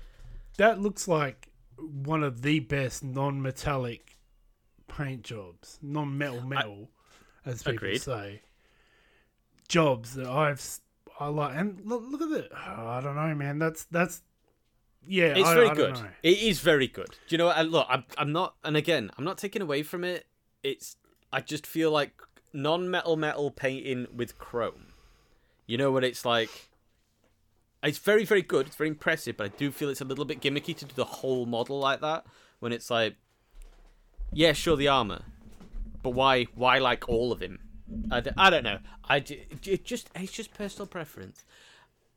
that looks like one of the best non-metallic paint jobs, non-metal metal, as people Agreed. say. Jobs that I've I like, and look, look at it. Oh, I don't know, man. That's that's yeah. it's I, very I don't good. know. It is very good. Do you know what? I, look, I'm I'm not, and again, I'm not taking away from it. It's I just feel like non-metal metal painting with chrome. You know what it's like. It's very very good. It's very impressive, but I do feel it's a little bit gimmicky to do the whole model like that. When it's like, yeah, sure the armor, but why why like all of him? I, d- I don't know. I j- it just it's just personal preference.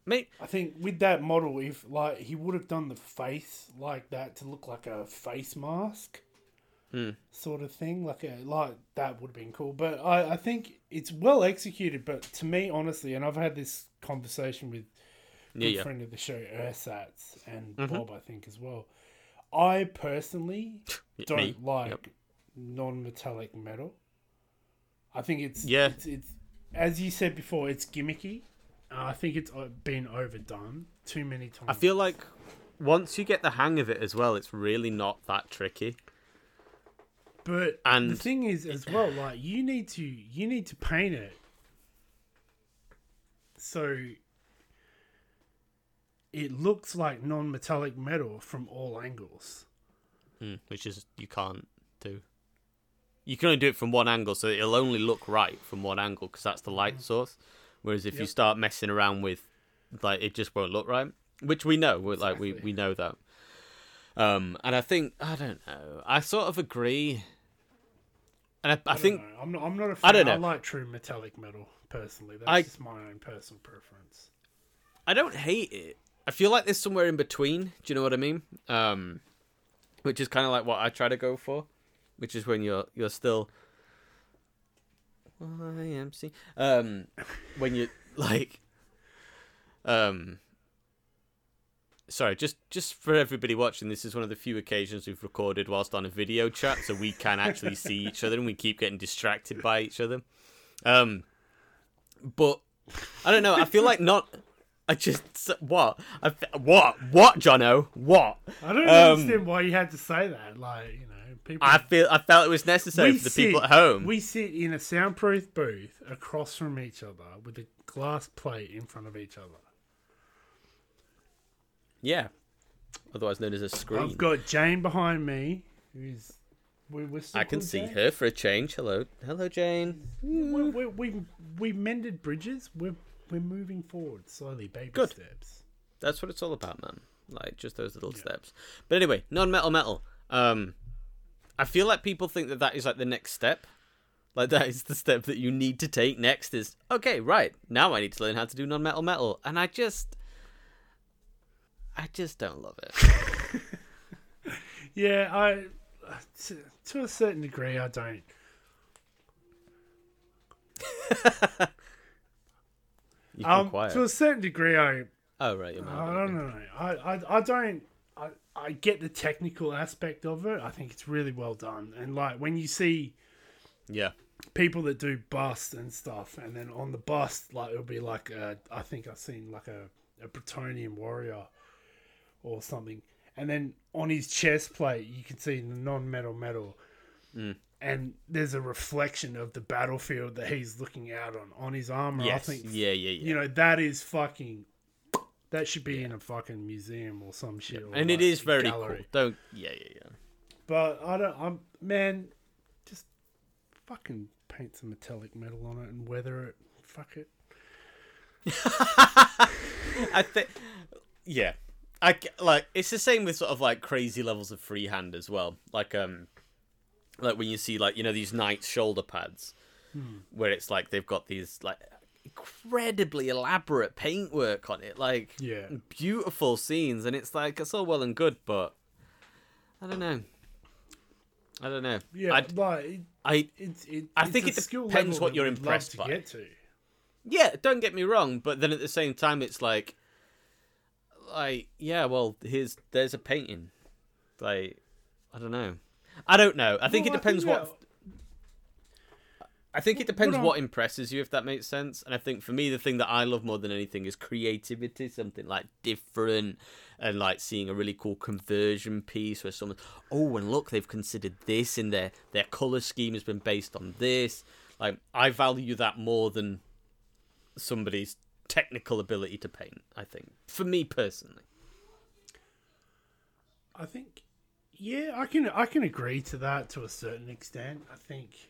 Mate, I think with that model, if like he would have done the face like that to look like a face mask, Hmm. sort of thing, like a like that would have been cool. But I, I think it's well executed. But to me, honestly, and I've had this conversation with a yeah, good yeah. friend of the show, Ursats, and Mhm. Bob, I think as well. I personally [LAUGHS] don't Me? like Yep. non-metallic metal. I think it's Yeah. it's, it's as you said before, it's gimmicky. Uh, I think it's been overdone too many times. I feel like once you get the hang of it as well, it's really not that tricky. But And- the thing is, as well, like you need to you need to paint it so it looks like non-metallic metal from all angles. Mm, which is you can't do. You can only do it from one angle, so it'll only look right from one angle because that's the light source. Whereas if you start messing around with, like, it just won't look right. Which we know, we're, like we we know that. Um, and I think I don't know. I sort of agree. And I, I, I think know. I'm not. I'm not a I fan. I don't know. I, like true metallic metal personally. That's I- just my own personal preference. I don't hate it. I feel like there's somewhere in between. Do you know what I mean? Um, which is kind of like what I try to go for, which is when you're you're still YMC. Um, when you [LAUGHS] like, um, sorry, just just for everybody watching, this is one of the few occasions we've recorded whilst on a video chat, so we can actually [LAUGHS] see each other, and we keep getting distracted by each other. Um, but I don't know. I feel like not. I just what I what what Jono what I don't Um, understand why you had to say that. Like you know, people. I feel I felt it was necessary we for the sit, people at home. We sit in a soundproof booth across from each other with a glass plate in front of each other. yeah, otherwise known as a screen. I've got Jane behind me, who's we, we're I can see Jane? her for a change. Hello, hello, Jane. We, we, we, we mended bridges. We're we're moving forward slowly, baby Good. steps. That's what it's all about, man. Like just those little steps. But anyway, non-metal metal. Um, I feel like people think that that is like the next step. Like that is the step that you need to take next. Is okay, right now I need to learn how to do non-metal metal, and I just, I just don't love it. [LAUGHS] Yeah, I to, to a certain degree, I don't. [LAUGHS] Um, quiet. to a certain degree, I Oh right, you're I don't know. I, I, I don't. I, get the technical aspect of it. I think it's really well done. And like when you see Yeah, people that do bust and stuff, and then on the bust, like it'll be like a, I think I've seen like a, a Bretonnian warrior or something, and then on his chest plate you can see the non-metal metal, mm. and there's a reflection of the battlefield that he's looking out on on his armor. yes, I think yeah, yeah, yeah. you know that is fucking. That should be in a fucking museum or some shit. or and it like is a very gallery. cool. Don't. Yeah, yeah, yeah. But I don't. I'm man. Just fucking paint some metallic metal on it and weather it. Fuck it. [LAUGHS] I think, yeah, I like it's the same with sort of like crazy levels of freehand as well. Like um, like when you see like you know these knights shoulder pads, where it's like they've got these like incredibly elaborate paintwork on it, like Yeah. beautiful scenes, and it's like it's all well and good, but I don't know. I don't know. Yeah. I, like it, I it's it. I think it depends what you're impressed to by. get to. Yeah, don't get me wrong, but then at the same time, it's like, like, yeah, well, here's there's a painting, like, I don't know, I don't know. I think Well, it depends what. I think it depends what what impresses you, if that makes sense. And I think for me, the thing that I love more than anything is creativity, something like different, and like seeing a really cool conversion piece where someone, oh, and look, they've considered this in their their color scheme has been based on this. Like, I value that more than somebody's technical ability to paint. I think for me personally. I think. Yeah, I can I can agree to that to a certain extent. I think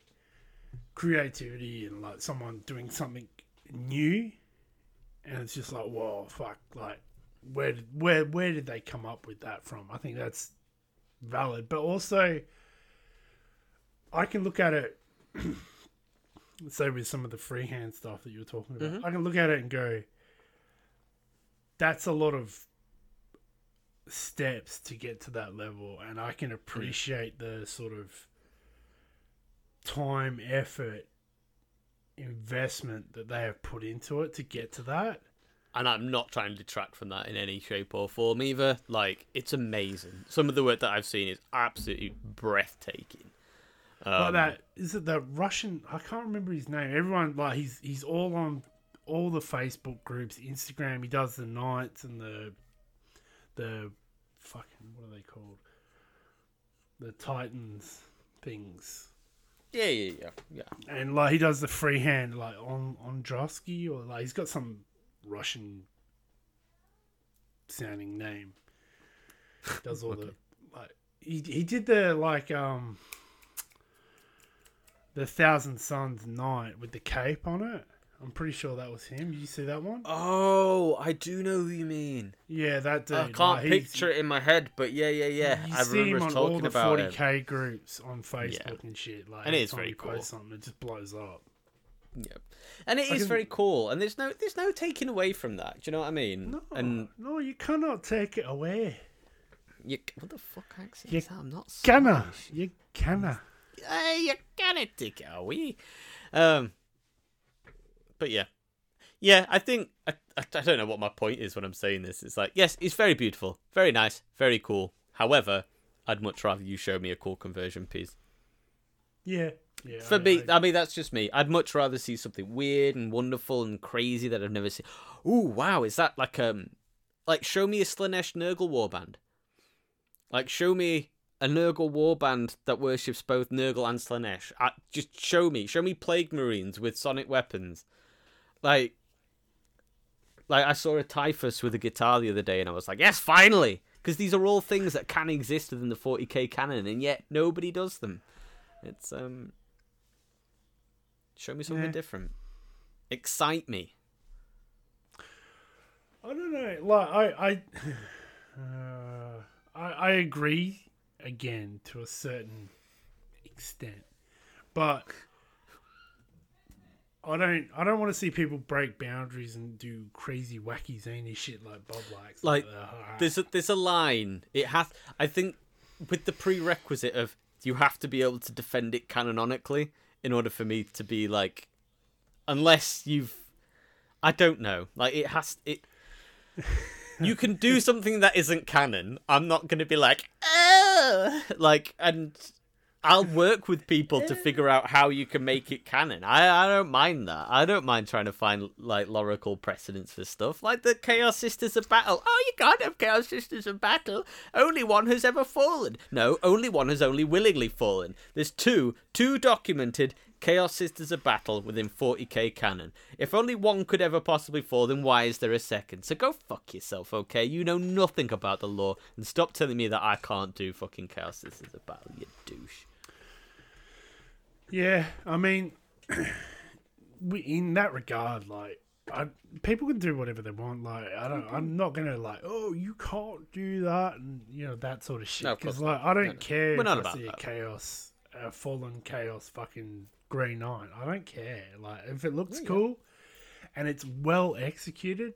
creativity and like someone doing something new, and it's just like, whoa, fuck, like where did where where did they come up with that from? I think that's valid, but also I can look at it. [CLEARS THROAT] say with some of the freehand stuff that you were talking about, mm-hmm. I can look at it and go, that's a lot of steps to get to that level and I can mm-hmm. appreciate the sort of time, effort, investment that they have put into it to get to that. And I'm not trying to detract from that in any shape or form either. Like, it's amazing. Some of the work that I've seen is absolutely breathtaking. like Um, that is it the Russian I can't remember his name. Everyone like he's he's all on all the Facebook groups, Instagram, he does the knights and the the fucking what are they called? The Titans things. Yeah, yeah, yeah, yeah. and like he does the freehand like on on Drosky or like he's got some Russian sounding name. Does all the like he he did the like um the Thousand Sons knight with the cape on it. I'm pretty sure that was him. You see that one? Oh, I do know who you mean. Yeah, that dude. I can't like, picture it in my head, but yeah, yeah, yeah. You I see remember him on all the about 40k groups on Facebook and shit. Like, And it is very cool. something, it just blows up. Yeah, and it I is can- very cool. And there's no, there's no taking away from that. Do you know what I mean? No, And no, you cannot take it away. you, what the fuck accent You is that? I'm not. Scottish. you canna. Hey, you gotta take it away. Um, but yeah, yeah. I think I, I, don't know what my point is when I'm saying this. It's like yes, it's very beautiful, very nice, very cool. However, I'd much rather you show me a cool conversion piece. Yeah, yeah. For I- me, I- I mean that's just me. I'd much rather see something weird and wonderful and crazy that I've never seen. Ooh, wow! Is that like um, like show me a Slaanesh Nurgle warband? Like show me a Nurgle warband that worships both Nurgle and Slaanesh. I, just show me, show me Plague Marines with sonic weapons. Like, like I saw a Typhus with a guitar the other day, and I was like, yes, finally, because these are all things that can exist within the 40k canon, and yet nobody does them. It's um. Show me something Yeah. different. Excite me. I don't know. Like I, I, [SIGHS] uh, I, I agree again to a certain extent, but I don't. I don't want to see people break boundaries and do crazy, wacky, zany shit like Bob likes. Like, uh, There's a there's a line. It has. I think with the prerequisite of you have to be able to defend it canonically in order for me to be like, unless you've, I don't know. Like it has it. [LAUGHS] You can do something that isn't canon. I'm not going to be like, oh, like, and I'll work with people to figure out how you can make it canon. I, I don't mind that. I don't mind trying to find like logical precedents for stuff, like the Chaos Sisters of Battle. Oh, you can't have Chaos Sisters of Battle. Only one has ever fallen. No, only one has only willingly fallen. There's two, two documented Chaos Sisters of Battle within 40k canon. If only one could ever possibly fall, then why is there a second? So go fuck yourself, okay? You know nothing about the law, and stop telling me that I can't do fucking Chaos Sisters of Battle, you douche. Yeah, I mean, [CLEARS THROAT] we, in that regard, like, I, people can do whatever they want. Like, I don't, I'm not gonna like, oh, you can't do that, and you know that sort of shit. No, Because course like, I don't No, no. care We're if not I about see a that. chaos, a fallen chaos, fucking Green Knight. I don't care. Like, if it looks Yeah, yeah. cool and it's well executed,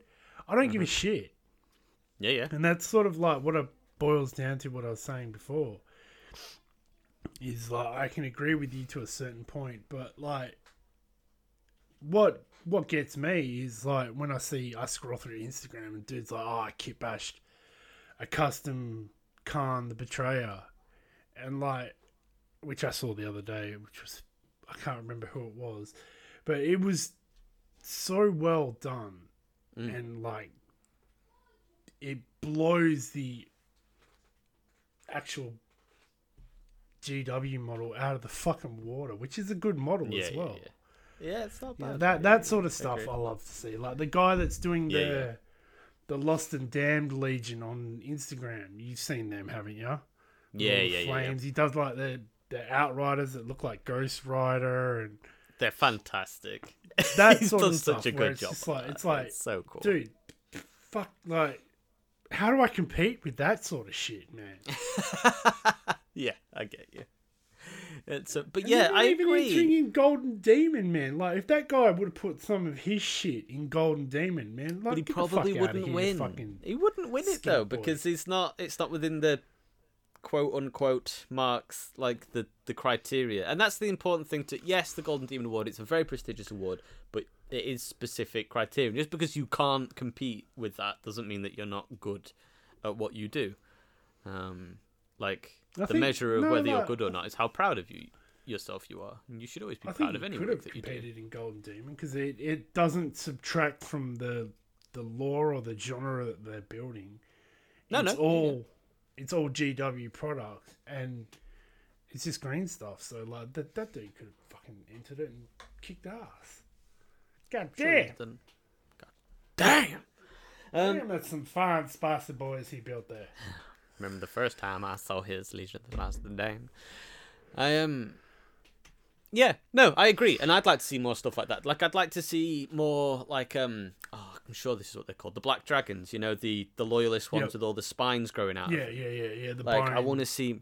I don't Mm-hmm. give a shit. Yeah, yeah. And that's sort of like what it boils down to what I was saying before. Is like I can agree with you to a certain point, but like what what gets me is like when I see I scroll through Instagram and dudes like, oh I kit bashed a custom Kharn the Betrayer and like which I saw the other day, which was I can't remember who it was. But it was so well done Mm. and like it blows the actual GW model out of the fucking water, which is a good model Yeah, as well. yeah. Yeah, it's not Yeah, bad. that Yeah, that yeah, sort of stuff. I love to see. Like the guy that's doing the yeah. the Lost and Damned Legion on Instagram. You've seen them, haven't you? Yeah, yeah, yeah, yeah. Flames. He does like the the Outriders that look like Ghost Rider and They're fantastic. [LAUGHS] That He's sort of done such a good it's job. like- it's like, so cool, dude, fuck like how do I compete with that sort of shit, man? [LAUGHS] yeah, I get you. It's a, but And yeah, I even agree. in Golden Demon, man. Like if that guy would have put some of his shit in Golden Demon, man, like But he get the fuck probably wouldn't win. He wouldn't win it though boy. because he's not. It's not within the quote unquote marks like the the criteria, and that's the important thing. To yes, the Golden Demon Award. It's a very prestigious award, but it is specific criteria. Just because you can't compete with that doesn't mean that you're not good at what you do. Um, like I the think- measure of no, whether no. you're good or not is how proud of you yourself you are, and you should always be I proud of he any could have that you do. competed in Golden Demon because it, it doesn't subtract from the the lore or the genre that they're building. No, no it's no, all it's all GW products and it's just green stuff. So like that that dude could have fucking entered it and kicked ass. God damn! done- God Damn. Um, Damn, that's some fine, spicy boys he built there. remember the first time I saw his Legion of the Master Dame. I um Yeah, no, I agree. And I'd like to see more stuff like that. Like I'd like to see more like um I'm sure this is what they're called. The Black Dragons, you know, the the loyalist ones Yep. with all the spines growing out. Yeah, yeah, yeah, yeah. The Like I want to see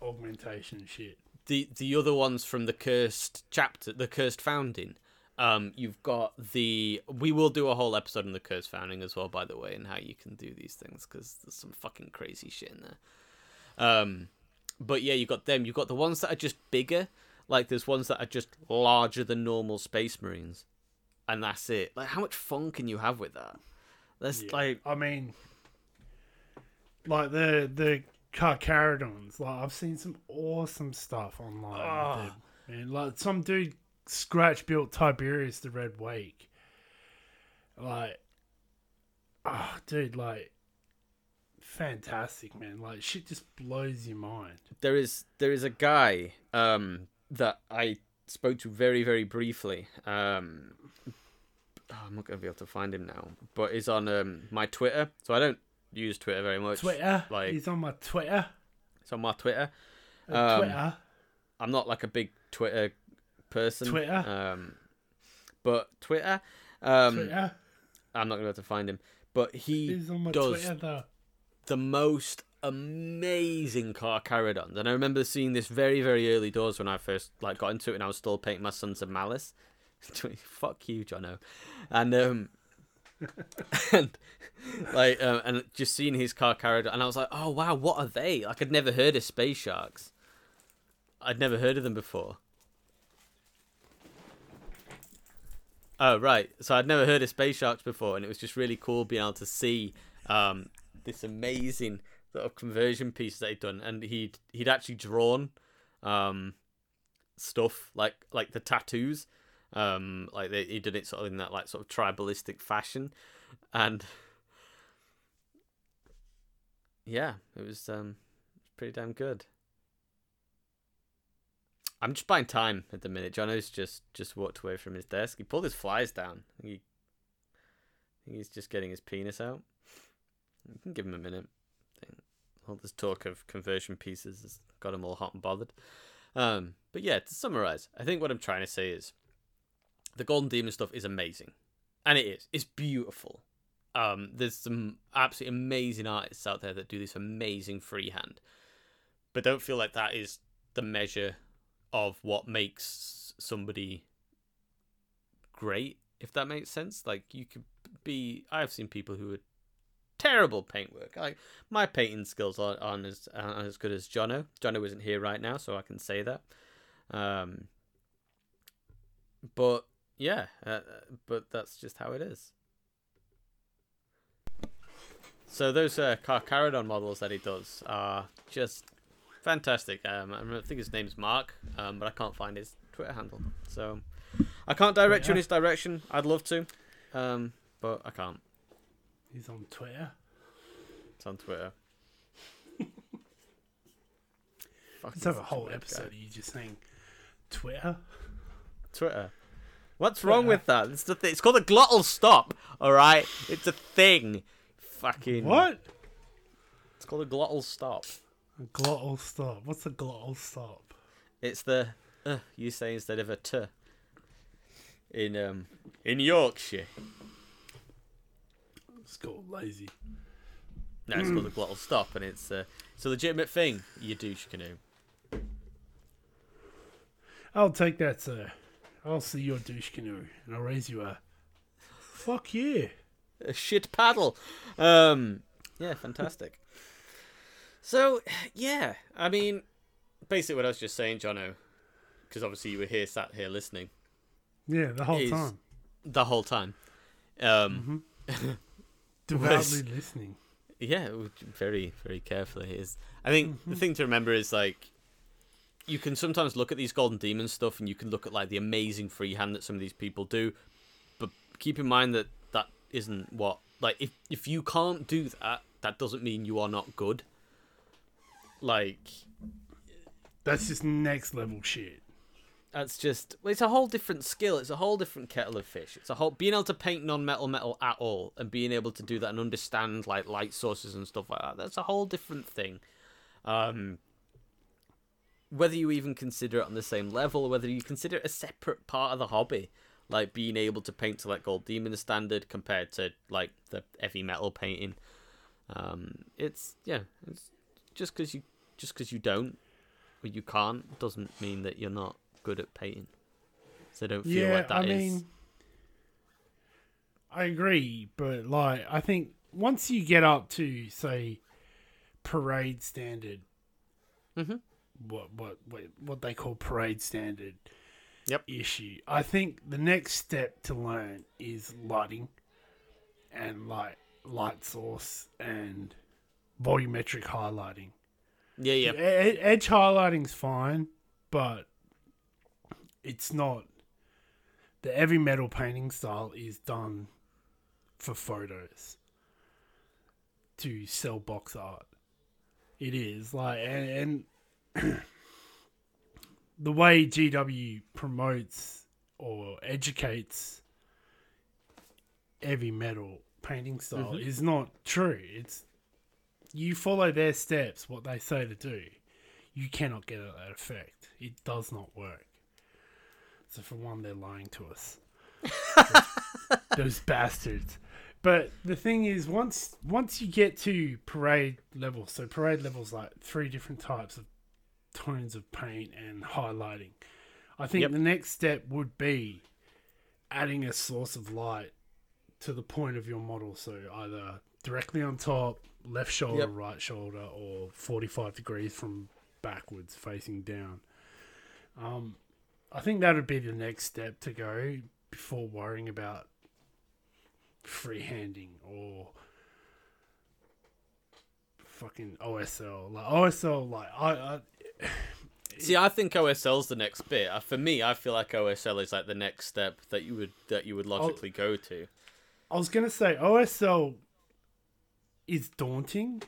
augmentation shit. the the other ones from the cursed chapter, the cursed founding. Um, you've got the. We will do a whole episode on the cursed founding as well, by the way, and how you can do these things because there's some fucking crazy shit in there. Um, but yeah, you've got them. You've got the ones that are just bigger. Like there's ones that are just larger than normal space marines, and that's it. Like how much fun can you have with that? That's Yeah. like I mean, like the the Carcharodons. Like I've seen some awesome stuff online. with Ah. them. Man, like some dude scratch built Tiberius the Red Wake. Like, ah, dude, like, fantastic, man. Like, shit just blows your mind. there is there is a guy um that I spoke to very very briefly. Um, oh, I'm not gonna be able to find him now, but he's on um my Twitter. So I don't use Twitter very much. Twitter, like- he's on my Twitter. It's on my Twitter. Uh, Um, Twitter, I'm not like a big Twitter person. Twitter? Um, but Twitter. Um, Twitter. I'm not gonna be able to find him, but he He's on my does Twitter though. the most amazing Carcharodons. And I remember seeing this very, very early doors when I first like got into it and I was still painting my Sons of Malice. [LAUGHS] Fuck you, Jono. And um [LAUGHS] and like um, and just seeing his Carcharodon and I was like, Oh wow, what are they? Like I'd never heard of space sharks. I'd never heard of them before. Oh right, so I'd never heard of space sharks before, and it was just really cool being able to see um, this amazing of conversion piece that he'd done, and he'd he'd actually drawn um, stuff like like the tattoos, um, like they, he did it sort of in that like sort of tribalistic fashion, and yeah, it was um, pretty damn good. I'm just buying time at the minute. Jono's just just walked away from his desk. He pulled his flies down. He, he's just getting his penis out. You can give him a minute. All this talk of conversion pieces has got them all hot and bothered. Um, but yeah, to summarize, I think what I'm trying to say is the Golden Demon stuff is amazing, and it is. It's beautiful. Um, there's some absolutely amazing artists out there that do this amazing freehand, but don't feel like that is the measure of what makes somebody great. If that makes sense, like you could be. I've seen people who are terrible paintwork. Like my painting skills aren't, aren't as aren't as good as Jono. Jono isn't here right now, so I can say that. Um, but yeah, uh, but that's just how it is. So those uh, Carcharodon models that he does are just fantastic. Um, I think his name's Mark, um, but I can't find his Twitter handle. So I can't direct you in his direction. I'd love to, um, but I can't. He's on Twitter. It's on Twitter. [LAUGHS] Fucking Let's have a whole episode of you just saying Twitter. Twitter. What's wrong with that? It's the thing. It's called a glottal stop. All right, it's a thing. Fucking What? It's called a glottal stop. A glottal stop. What's a glottal stop? It's the uh, you say instead of a t. In um in Yorkshire. It's called lazy. No, it's called a glottal stop, and it's uh, it's a legitimate thing. You douche canoe. I'll take that, sir. I'll see your douche canoe, and I'll raise you a. Fuck yeah. a shit paddle. Um, yeah, fantastic. [LAUGHS] so, yeah, I mean, basically what I was just saying, Jono, because obviously you were here, sat here listening Yeah, the whole time. the whole time. Um, [LAUGHS] Devoutly listening. yeah, very, very carefully. Is I think the mm-hmm. thing to remember is like you can sometimes look at these golden demon stuff, and you can look at like the amazing freehand that some of these people do, but keep in mind that that isn't what like if if you can't do that, that doesn't mean you are not good. Like, That's just next level shit. That's just it's a whole different skill. It's a whole different kettle of fish. It's a whole being able to paint non-metal metal at all and being able to do that and understand like light sources and stuff like that. That's a whole different thing. Um, whether you even consider it on the same level, whether you consider it a separate part of the hobby, like being able to paint to like Gold Demon standard compared to like the heavy metal painting. Um, it's yeah, it's just because you just because you don't or you can't doesn't mean that you're not good at painting. So I don't feel yeah, like that I is- mean, I agree, but like, I think once you get up to say parade standard, Mhm. what what what what they call parade standard, Yep. issue. I think the next step to learn is lighting, and like light source and volumetric highlighting. yeah, yeah, E- e- Edge highlighting's fine, but it's not. The heavy metal painting style is done for photos to sell box art. It is like and, and [CLEARS THROAT] the way GW promotes or educates heavy metal painting style Mhm. is not true. It's you follow their steps, what they say to do. You cannot get that effect. It does not work. So for one, they're lying to us. those, those [LAUGHS] bastards. But the thing is, once once you get to parade level, so parade levels like three different types of tones of paint and highlighting. I think Yep. the next step would be adding a source of light to the point of your model. So either directly on top, left shoulder, Yep. right shoulder, or 45 degrees from backwards facing down. Um, I think that would be the next step to go before worrying about freehanding or fucking OSL. Like OSL, like I, I [SIGHS] See, I think OSL's the next bit. Uh, For me, I feel like OSL is like the next step that you would that you would logically go to. I was gonna say OSL is daunting,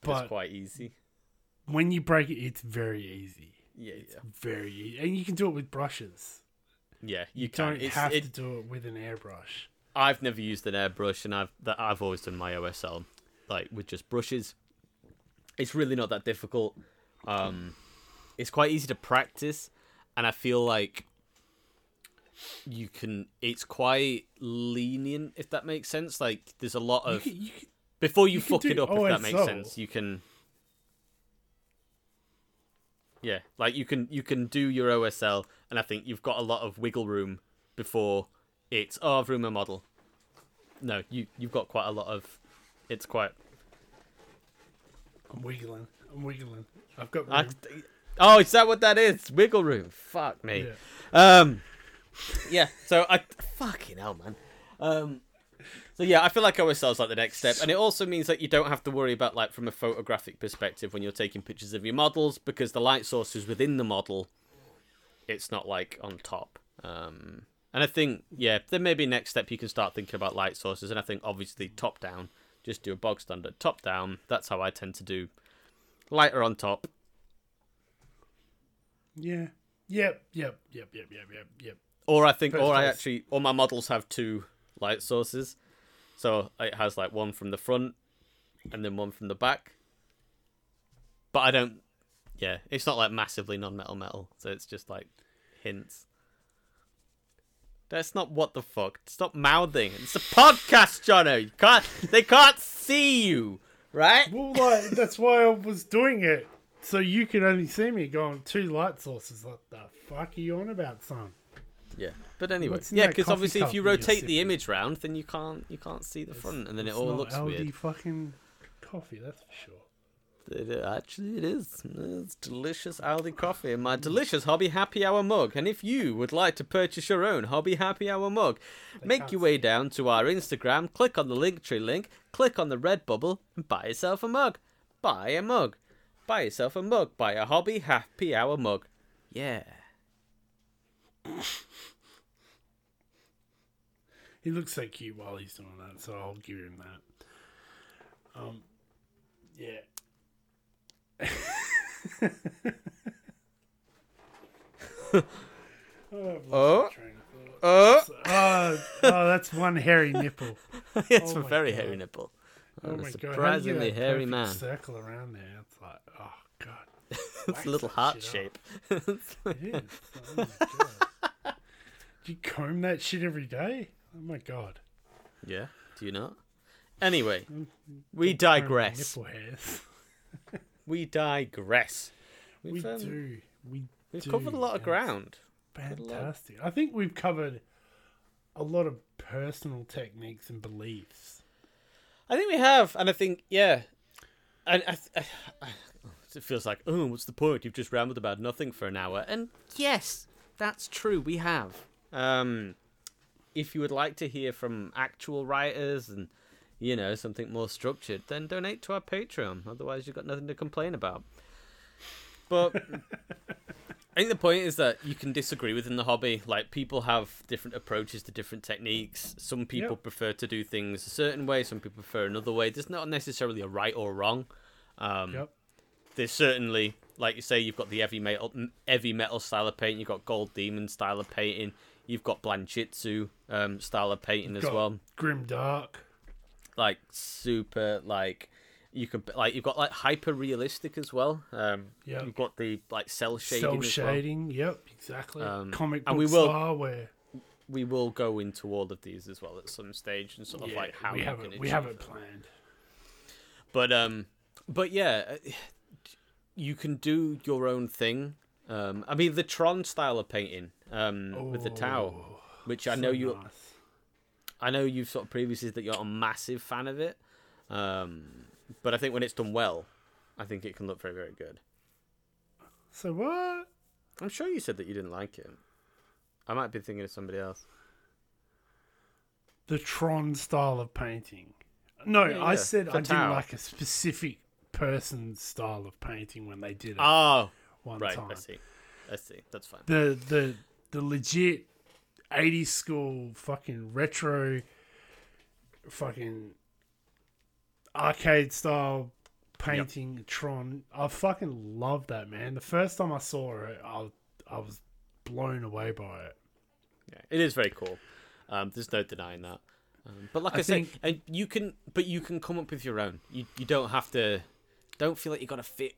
But but it's quite easy. when you break it, it's very easy. Yeah, It's yeah, very easy, and you can do it with brushes. yeah. You, You, can. don't It's, have it, to do it with an airbrush. I've never used an airbrush, and I've that I've always done my OSL like with just brushes. It's really not that difficult. Um, it's quite easy to practice, and I feel like you can. It's quite lenient, if that makes sense. Like there's a lot You of can, you can, before you, you fuck it up, if that makes sense. You can. Yeah, like you can you can do your OSL, and I think you've got a lot of wiggle room before it's oh I've ruined my model. No, you you've got quite a lot of. It's quite. I'm wiggling. I'm wiggling. I've got room. I, oh, is that what that is? Wiggle room. Fuck me. Yeah. Um, [LAUGHS] yeah. So I fucking hell, man. Um, so yeah, I feel like OSL is like the next step, and it also means that you don't have to worry about like from a photographic perspective when you're taking pictures of your models because the light source is within the model. It's not like on top. Um, and I think yeah, there may be next step you can start thinking about light sources, and I think obviously top down, just do a bog standard top down. That's how I tend to do. Lighter on top, Yeah. Yep. Yep. Yep. Yep. Yep. Yep. Yep. Or I think, First or I actually, all my models have two light sources, so it has like one from the front, and then one from the back. But I don't. Yeah, it's not like massively non-metal metal, so it's just like hints. That's not what the fuck. Stop mouthing. It's a podcast, Jono. You can't. They can't see you, right? Well, like that's why I was doing it, so you could only see me going two light sources. What the fuck are you on about, son? Yeah. But anyway, What's in yeah, that because coffee obviously, if you that you're rotate the sipping? image round, then you can't you can't see the front, and then it It's all not looks Aldi weird. fucking coffee, that's for sure. It, actually, it is. It's delicious Aldi coffee in my delicious Hobby Happy Hour mug. And if you would like to purchase your own Hobby Happy Hour mug, make your way down to our Instagram, click on the Linktree link, click on the red bubble, and buy yourself a mug. Buy a mug. Buy yourself a mug. Buy a Hobby Happy Hour mug. Yeah. He looks so cute while he's doing that, so I'll give him that. Um, yeah. [LAUGHS] Oh, Oh. my train of thought. Oh, oh, oh, that's one hairy nipple. [LAUGHS] it's Oh a very God. hairy nipple. Oh my a god! How do you get surprisingly that hairy man. Circle around there. It's like, oh god. [LAUGHS] it's a little heart shape. It is. Oh my god. Do you comb that shit every day? Oh my god. yeah, do you not? Anyway, Mm, we digress. Nipple hairs. [LAUGHS] We digress. We We've, um, do. We We've do, covered a lot of ground. Fantastic. I think we've covered a lot of personal techniques and beliefs. I think we have, and I think yeah, and I, I, I, [SIGHS] it feels like oh, what's the point? You've just rambled about nothing for an hour, and yes, that's true. We have. Um, if you would like to hear from actual writers and you know something more structured, then donate to our Patreon. Otherwise, you've got nothing to complain about. But I think the point is that you can disagree within the hobby. Like people have different approaches to different techniques. Some people Yep. prefer to do things a certain way. Some people prefer another way. There's not necessarily a right or wrong. Um, Yep. There's certainly, like you say, you've got the heavy metal, heavy metal style of painting. You've got Gold Demon style of painting. You've got Blanchitsu um, style of painting as Got well. Grim Dark. Like super, like you can like you've got like hyper realistic as well. Um, Yep. You've got the like cell shading Cell as well. shading. Yep, exactly. Um, Comic book and we will- we will go into all of these as well at some stage and sort of yeah, like how we have it. We have it it. planned. But um, but yeah, uh, you can do your own thing. Um, I mean the Tron style of painting um with the Tau, Oh, which I so know you, nice. I know you've sort of previously said that you're a massive fan of it. Um, but I think when it's done well, I think it can look very very good. So what? I'm sure you said that you didn't like it. I might be thinking of somebody else. The Tron style of painting. No, Yeah, I yeah, said the I didn't like a specific person's style of painting when they did it Oh, one right. time. I see. I see. That's fine. The the the legit 80s school fucking retro fucking arcade style painting Tron. I fucking love that man. The first time I saw it, I I was blown away by it. Yeah, it is very cool. Um, there's no denying that. Um, but like I, I say, think- and you can, but you can come up with your own. You you don't have to. Don't feel like you got to fit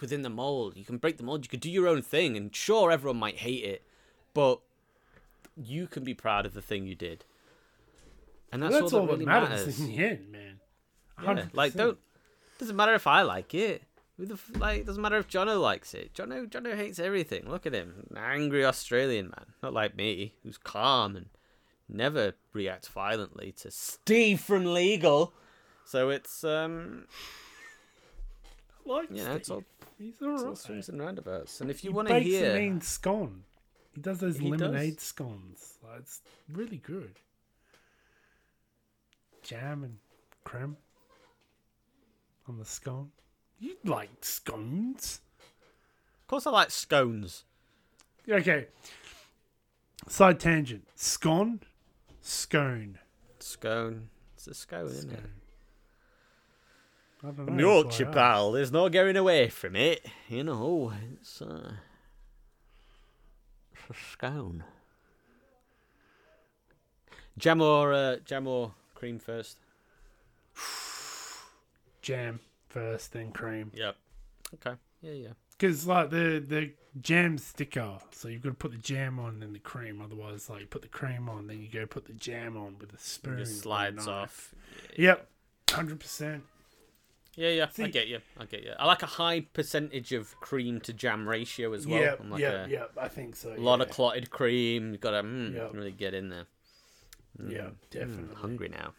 within the mold. You can break the mold. You can do your own thing, and sure, everyone might hate it, but you can be proud of the thing you did. And that's, That's, all, all that really matters, matters. in the end, man. Yeah, like don't. Doesn't matter if I like it. Who the like? Doesn't matter if Jono likes it. Jono Jono hates everything. Look at him, an angry Australian man. Not like me, who's calm and never reacts violently to Steve from Legal. So it's um, like you know, it's all, He's it's all alright. swings and roundabouts. And if you he want to hear, mean scone. He does those He does. lemonade scones. Like, it's really good. Jam and creme on the scone. You like scones? of course, I like scones. Okay. Side tangent. Scone, scone. Scone. It's a scone, isn't it? scone. I don't know. From Yorkshire, pal. There's no getting away from it. You know, it's uh, it's scone. Jam or uh, jam or cream first. Jam first, then cream. Yep. Okay. Yeah, yeah. Because like the the jam sticker, so you've got to put the jam on then the cream. Otherwise, like you put the cream on, then you go put the jam on with a spoon. It just slides knife. off. Yep, hundred percent. Yeah, yeah. I get you. I get you. I like a high percentage of cream to jam ratio as well. I'm like yep, a yep. I think so. A lot yeah. of clotted cream. You've gotta mm, Yep. really get in there. Yeah, Mm, definitely. hungry now.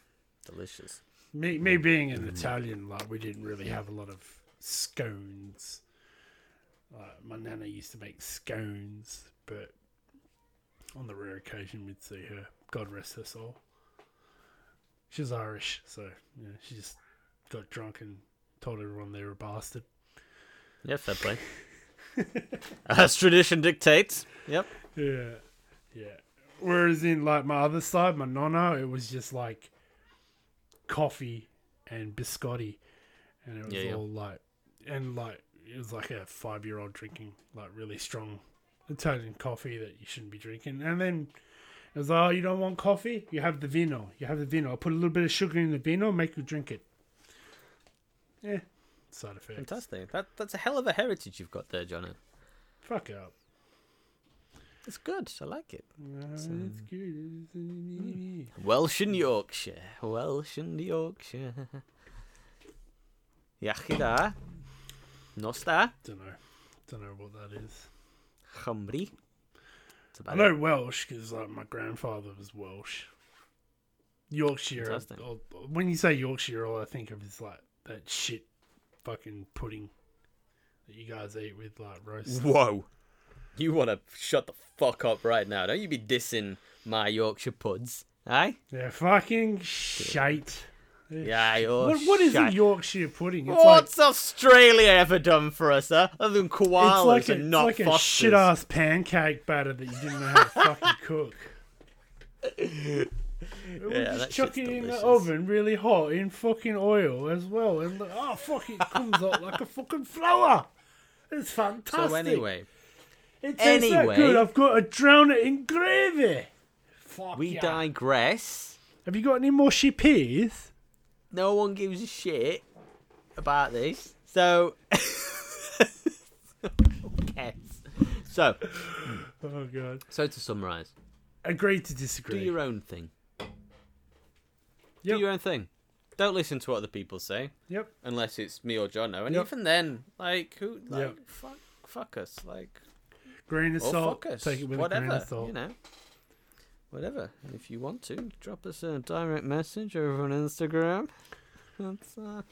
Delicious. Me, me being an Italian, like we didn't really have a lot of scones. Like my nana used to make scones, but on the rare occasion we'd see her. God rest her soul. She was Irish, so know, she just got drunk and told everyone they were a bastard. Yeah, fair play. [LAUGHS] As tradition dictates. Yep. Yeah, yeah. Whereas in like my other side, my nonna, it was just like coffee and biscotti, and it was Yeah, yeah. all like, and like it was like a five-year-old drinking like really strong Italian coffee that you shouldn't be drinking. And then it was, oh, you don't want coffee? You have the vino. You have the vino. I'll put a little bit of sugar in the vino, make you drink it. Yeah, side effects. Fantastic. That that's a hell of a heritage you've got there, Johnny. Fuck up. It's good. I like it. Uh, it's good. Welsh and Yorkshire. Welsh and Yorkshire. [LAUGHS] Iechyd da. Nos da. Don't know. Don't know what that is. Cymru. That's I know it. Welsh because like my grandfather was Welsh. Yorkshire. Fantastic. or- when you say Yorkshire, all I think of is like that shit fucking pudding that you guys eat with like roast. Whoa. You want to shut the fuck up right now. Don't you be dissing my Yorkshire puds. Aye? Yeah, fucking shite. Yeah, you're What, what is a. Yorkshire pudding? It's What's Australia ever done for us, huh? Other than like koalas it's like a, and it's not like a shit ass pancake batter that you didn't know how to fucking cook. [LAUGHS] We Yeah, just that chuck it in the oven really hot in fucking oil as well, and like, oh fuck, it comes out like a fucking flower. It's fantastic. So anyway, it tastes that anyway- good. I've got to drown it in gravy. Fuck we yeah. digress. Have you got any more shippies? No one gives a shit about this. So? [LAUGHS] So, Oh god. so to summarise, Agree to disagree. do your own thing. Yep. Do your own thing. Don't listen to what other people say, Yep. unless it's me or Jono. And Yep. even then, like, who, like, Yep. fuck, fuck us, like, Grain of salt. fuck us, Take it with a grain of salt. you know, whatever. And if you want to, drop us a direct message over on Instagram. [LAUGHS] That's uh,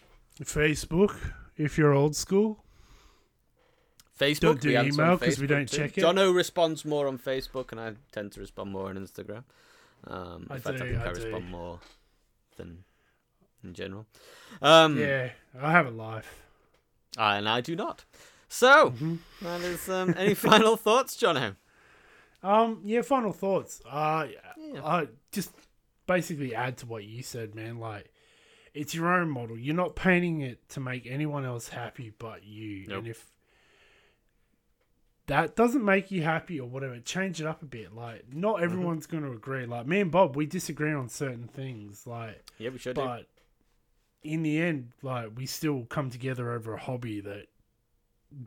Facebook, if you're old school. Facebook. Don't do we answer on email 'cause we don't too. check it. Jono responds more on Facebook, and I tend to respond more on Instagram. Um, I in fact, do, I think I, I do. respond more than in general. Um, Yeah, I have a life. I- and I do not. So Mhm. that is. Um, any final thoughts, Jono? Um, yeah, final thoughts. Uh, Yeah. I just basically add to what you said, man. Like, it's your own model. You're not painting it to make anyone else happy but you. Nope. And if that doesn't make you happy or whatever, change it up a bit. Like, not Mm-hmm. everyone's going to agree. Like, me and Bob, we disagree on certain things. Like, Yeah, we should do. but in the end, like, we still come together over a hobby that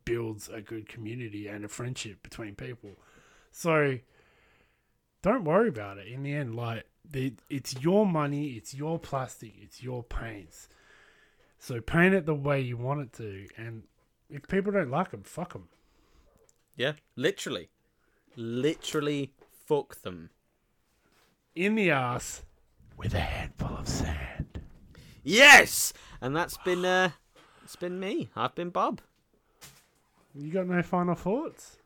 builds a good community and a friendship between people. So don't worry about it. In the end, like the, it's your money, it's your plastic, it's your paints. So paint it the way you want it to, and if people don't like them, fuck them. Yeah, literally, literally, fuck them. In the ass with a handful of sand. Yes, and that's been uh, it's been me. I've been Bob. You got no final thoughts?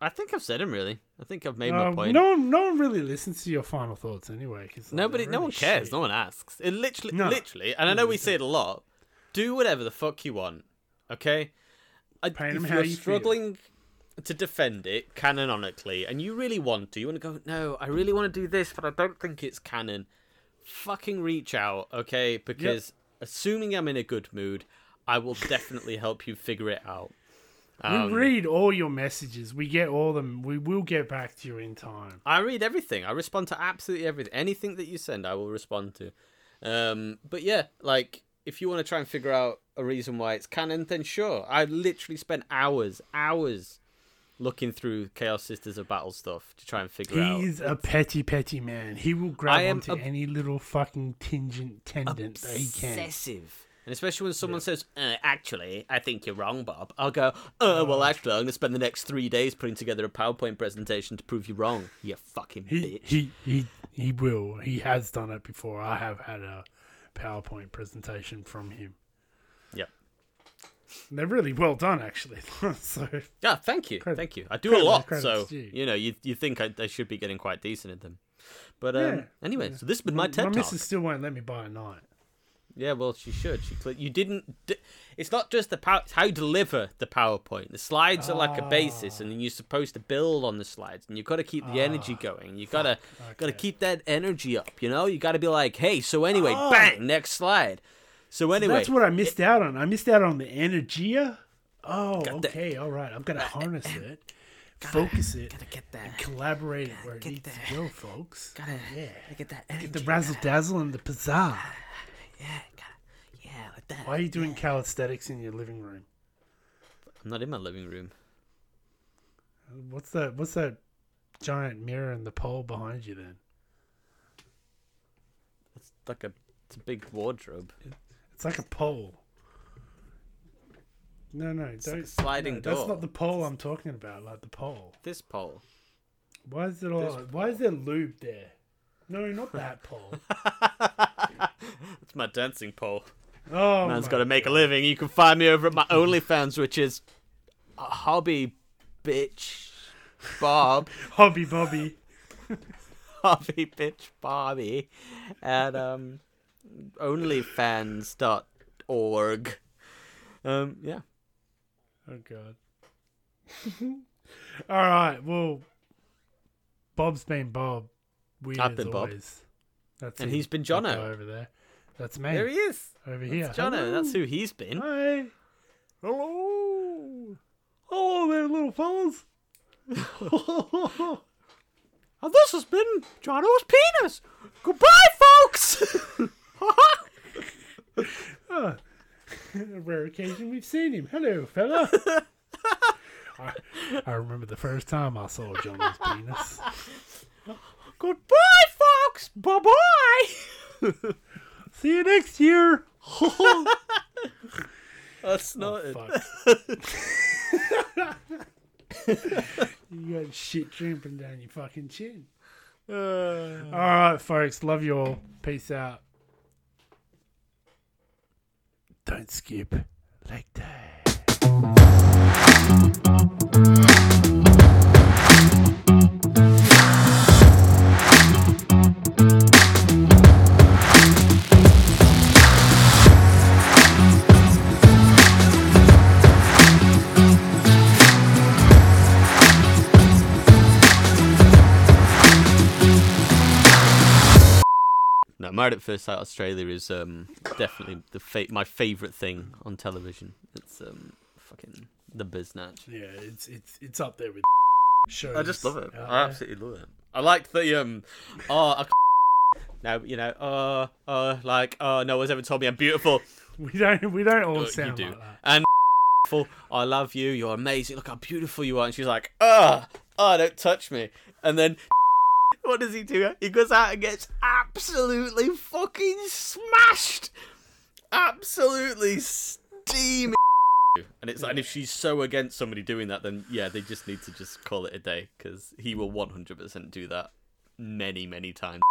I think I've said them really. I think I've made Uh, my point. no one, no one really listens to your final thoughts anyway. Cause like, Nobody, they're no one cares. shit. No one asks. It literally, No. literally, and I know we say it a lot. Do whatever the fuck you want, okay? I, Paint 'em if how you're you feel. To defend it canonically, and you really want to, you want to go. No, I really want to do this, but I don't think it's canon. Fucking reach out, okay? Because assuming I'm in a good mood, I will definitely help you figure it out. Um, we read all your messages. We get all them. We will get back to you in time. I read everything. I respond to absolutely everything. Anything that you send, I will respond to. Um, but yeah, like if you want to try and figure out a reason why it's canon, then sure. I literally spent hours, hours looking through Chaos Sisters of Battle stuff to try and figure out. He's a petty, petty man. He will grab onto ob- any little fucking tingent tendon that he can. Obsessive. And especially when someone says, uh, actually, I think you're wrong, Bob. I'll go, uh, well, actually, I'm going to spend the next three days putting together a PowerPoint presentation to prove you wrong, you fucking He, bitch. he he he will. He has done it before. I have had a PowerPoint presentation from him. They're really well done, actually. [LAUGHS] so Yeah, thank you, Credit- thank you. I do credit a lot, so due. you know, you you think I, I should be getting quite decent at them. But um, Yeah, anyway, yeah. so this has been my my TED talk. missus still won't let me buy a knight. Yeah, well, she should. She you didn't. It's not just the power. It's how you deliver the PowerPoint. The slides are like a basis, and then you're supposed to build on the slides, and you've got to keep the energy going. You gotta gotta keep that energy up. You know, you got to be like, hey, so anyway, Oh. bang, next slide. So anyway, That's what I missed out on. I missed out on the energia. Oh, Got the- okay, all right. I'm gonna harness it focus [LAUGHS] it, Gotta get that. collaborate it where it get needs there. to go, folks. Gotta, Yeah. gotta get that energy. The razzle dazzle and the pizzazz. [SIGHS] Yeah, gotta, yeah, like that. Why are you doing calisthenics in your living room? I'm not in my living room. What's that? What's that giant mirror and the pole behind you? Then It's like a, it's a big wardrobe. It's like a pole. No, no, like don't. a sliding no, That's not the pole I'm talking about. Like the pole. This pole. Why is it all? This Why is there lube there? No, not that pole. [LAUGHS] It's my dancing pole. Oh, Man's got to make a living. You can find me over at my OnlyFans, which is a hobby, bitch, Bob. [LAUGHS] Hobby Bobby. [LAUGHS] hobby, bitch, Bobby, at um, OnlyFans.org. Um, yeah. Oh God. [LAUGHS] All right. Well, Bob's been Bob. Weird I've been Bob. always. That's And him, he's been Jono. over there. That's me. There he is. over here. It's Jono. Hello. That's who he's been. Hi. Hello. Hello there, little fellas. [LAUGHS] And this has been Jono's penis. Goodbye, folks. [LAUGHS] Ah, [LAUGHS] a rare occasion we've seen him. Hello, fella. I, I remember the first time I saw John's penis. Goodbye, folks. Bye bye. [LAUGHS] See you next year. [LAUGHS] That's not it. You got shit dripping down your fucking chin. Uh, All right, folks. Love you all. Peace out. Don't skip leg day. Married at First Sight Australia is um definitely the fa- my favorite thing on television. It's um fucking the biznatch. Yeah, it's it's it's up there with [LAUGHS] shows. I just love it. out I absolutely love it. I like the um oh I now you know uh uh like uh no one's ever told me I'm beautiful. [LAUGHS] We don't we don't all Uh, sound you do. like that. And [LAUGHS] beautiful, I love you. You're amazing. Look how beautiful you are. And she's like, ah, oh, don't touch me. And then what does he do? He goes out and gets absolutely fucking smashed, absolutely steaming. And it's like, and if she's so against somebody doing that, then yeah, they just need to just call it a day because he will 100% do that many, many times.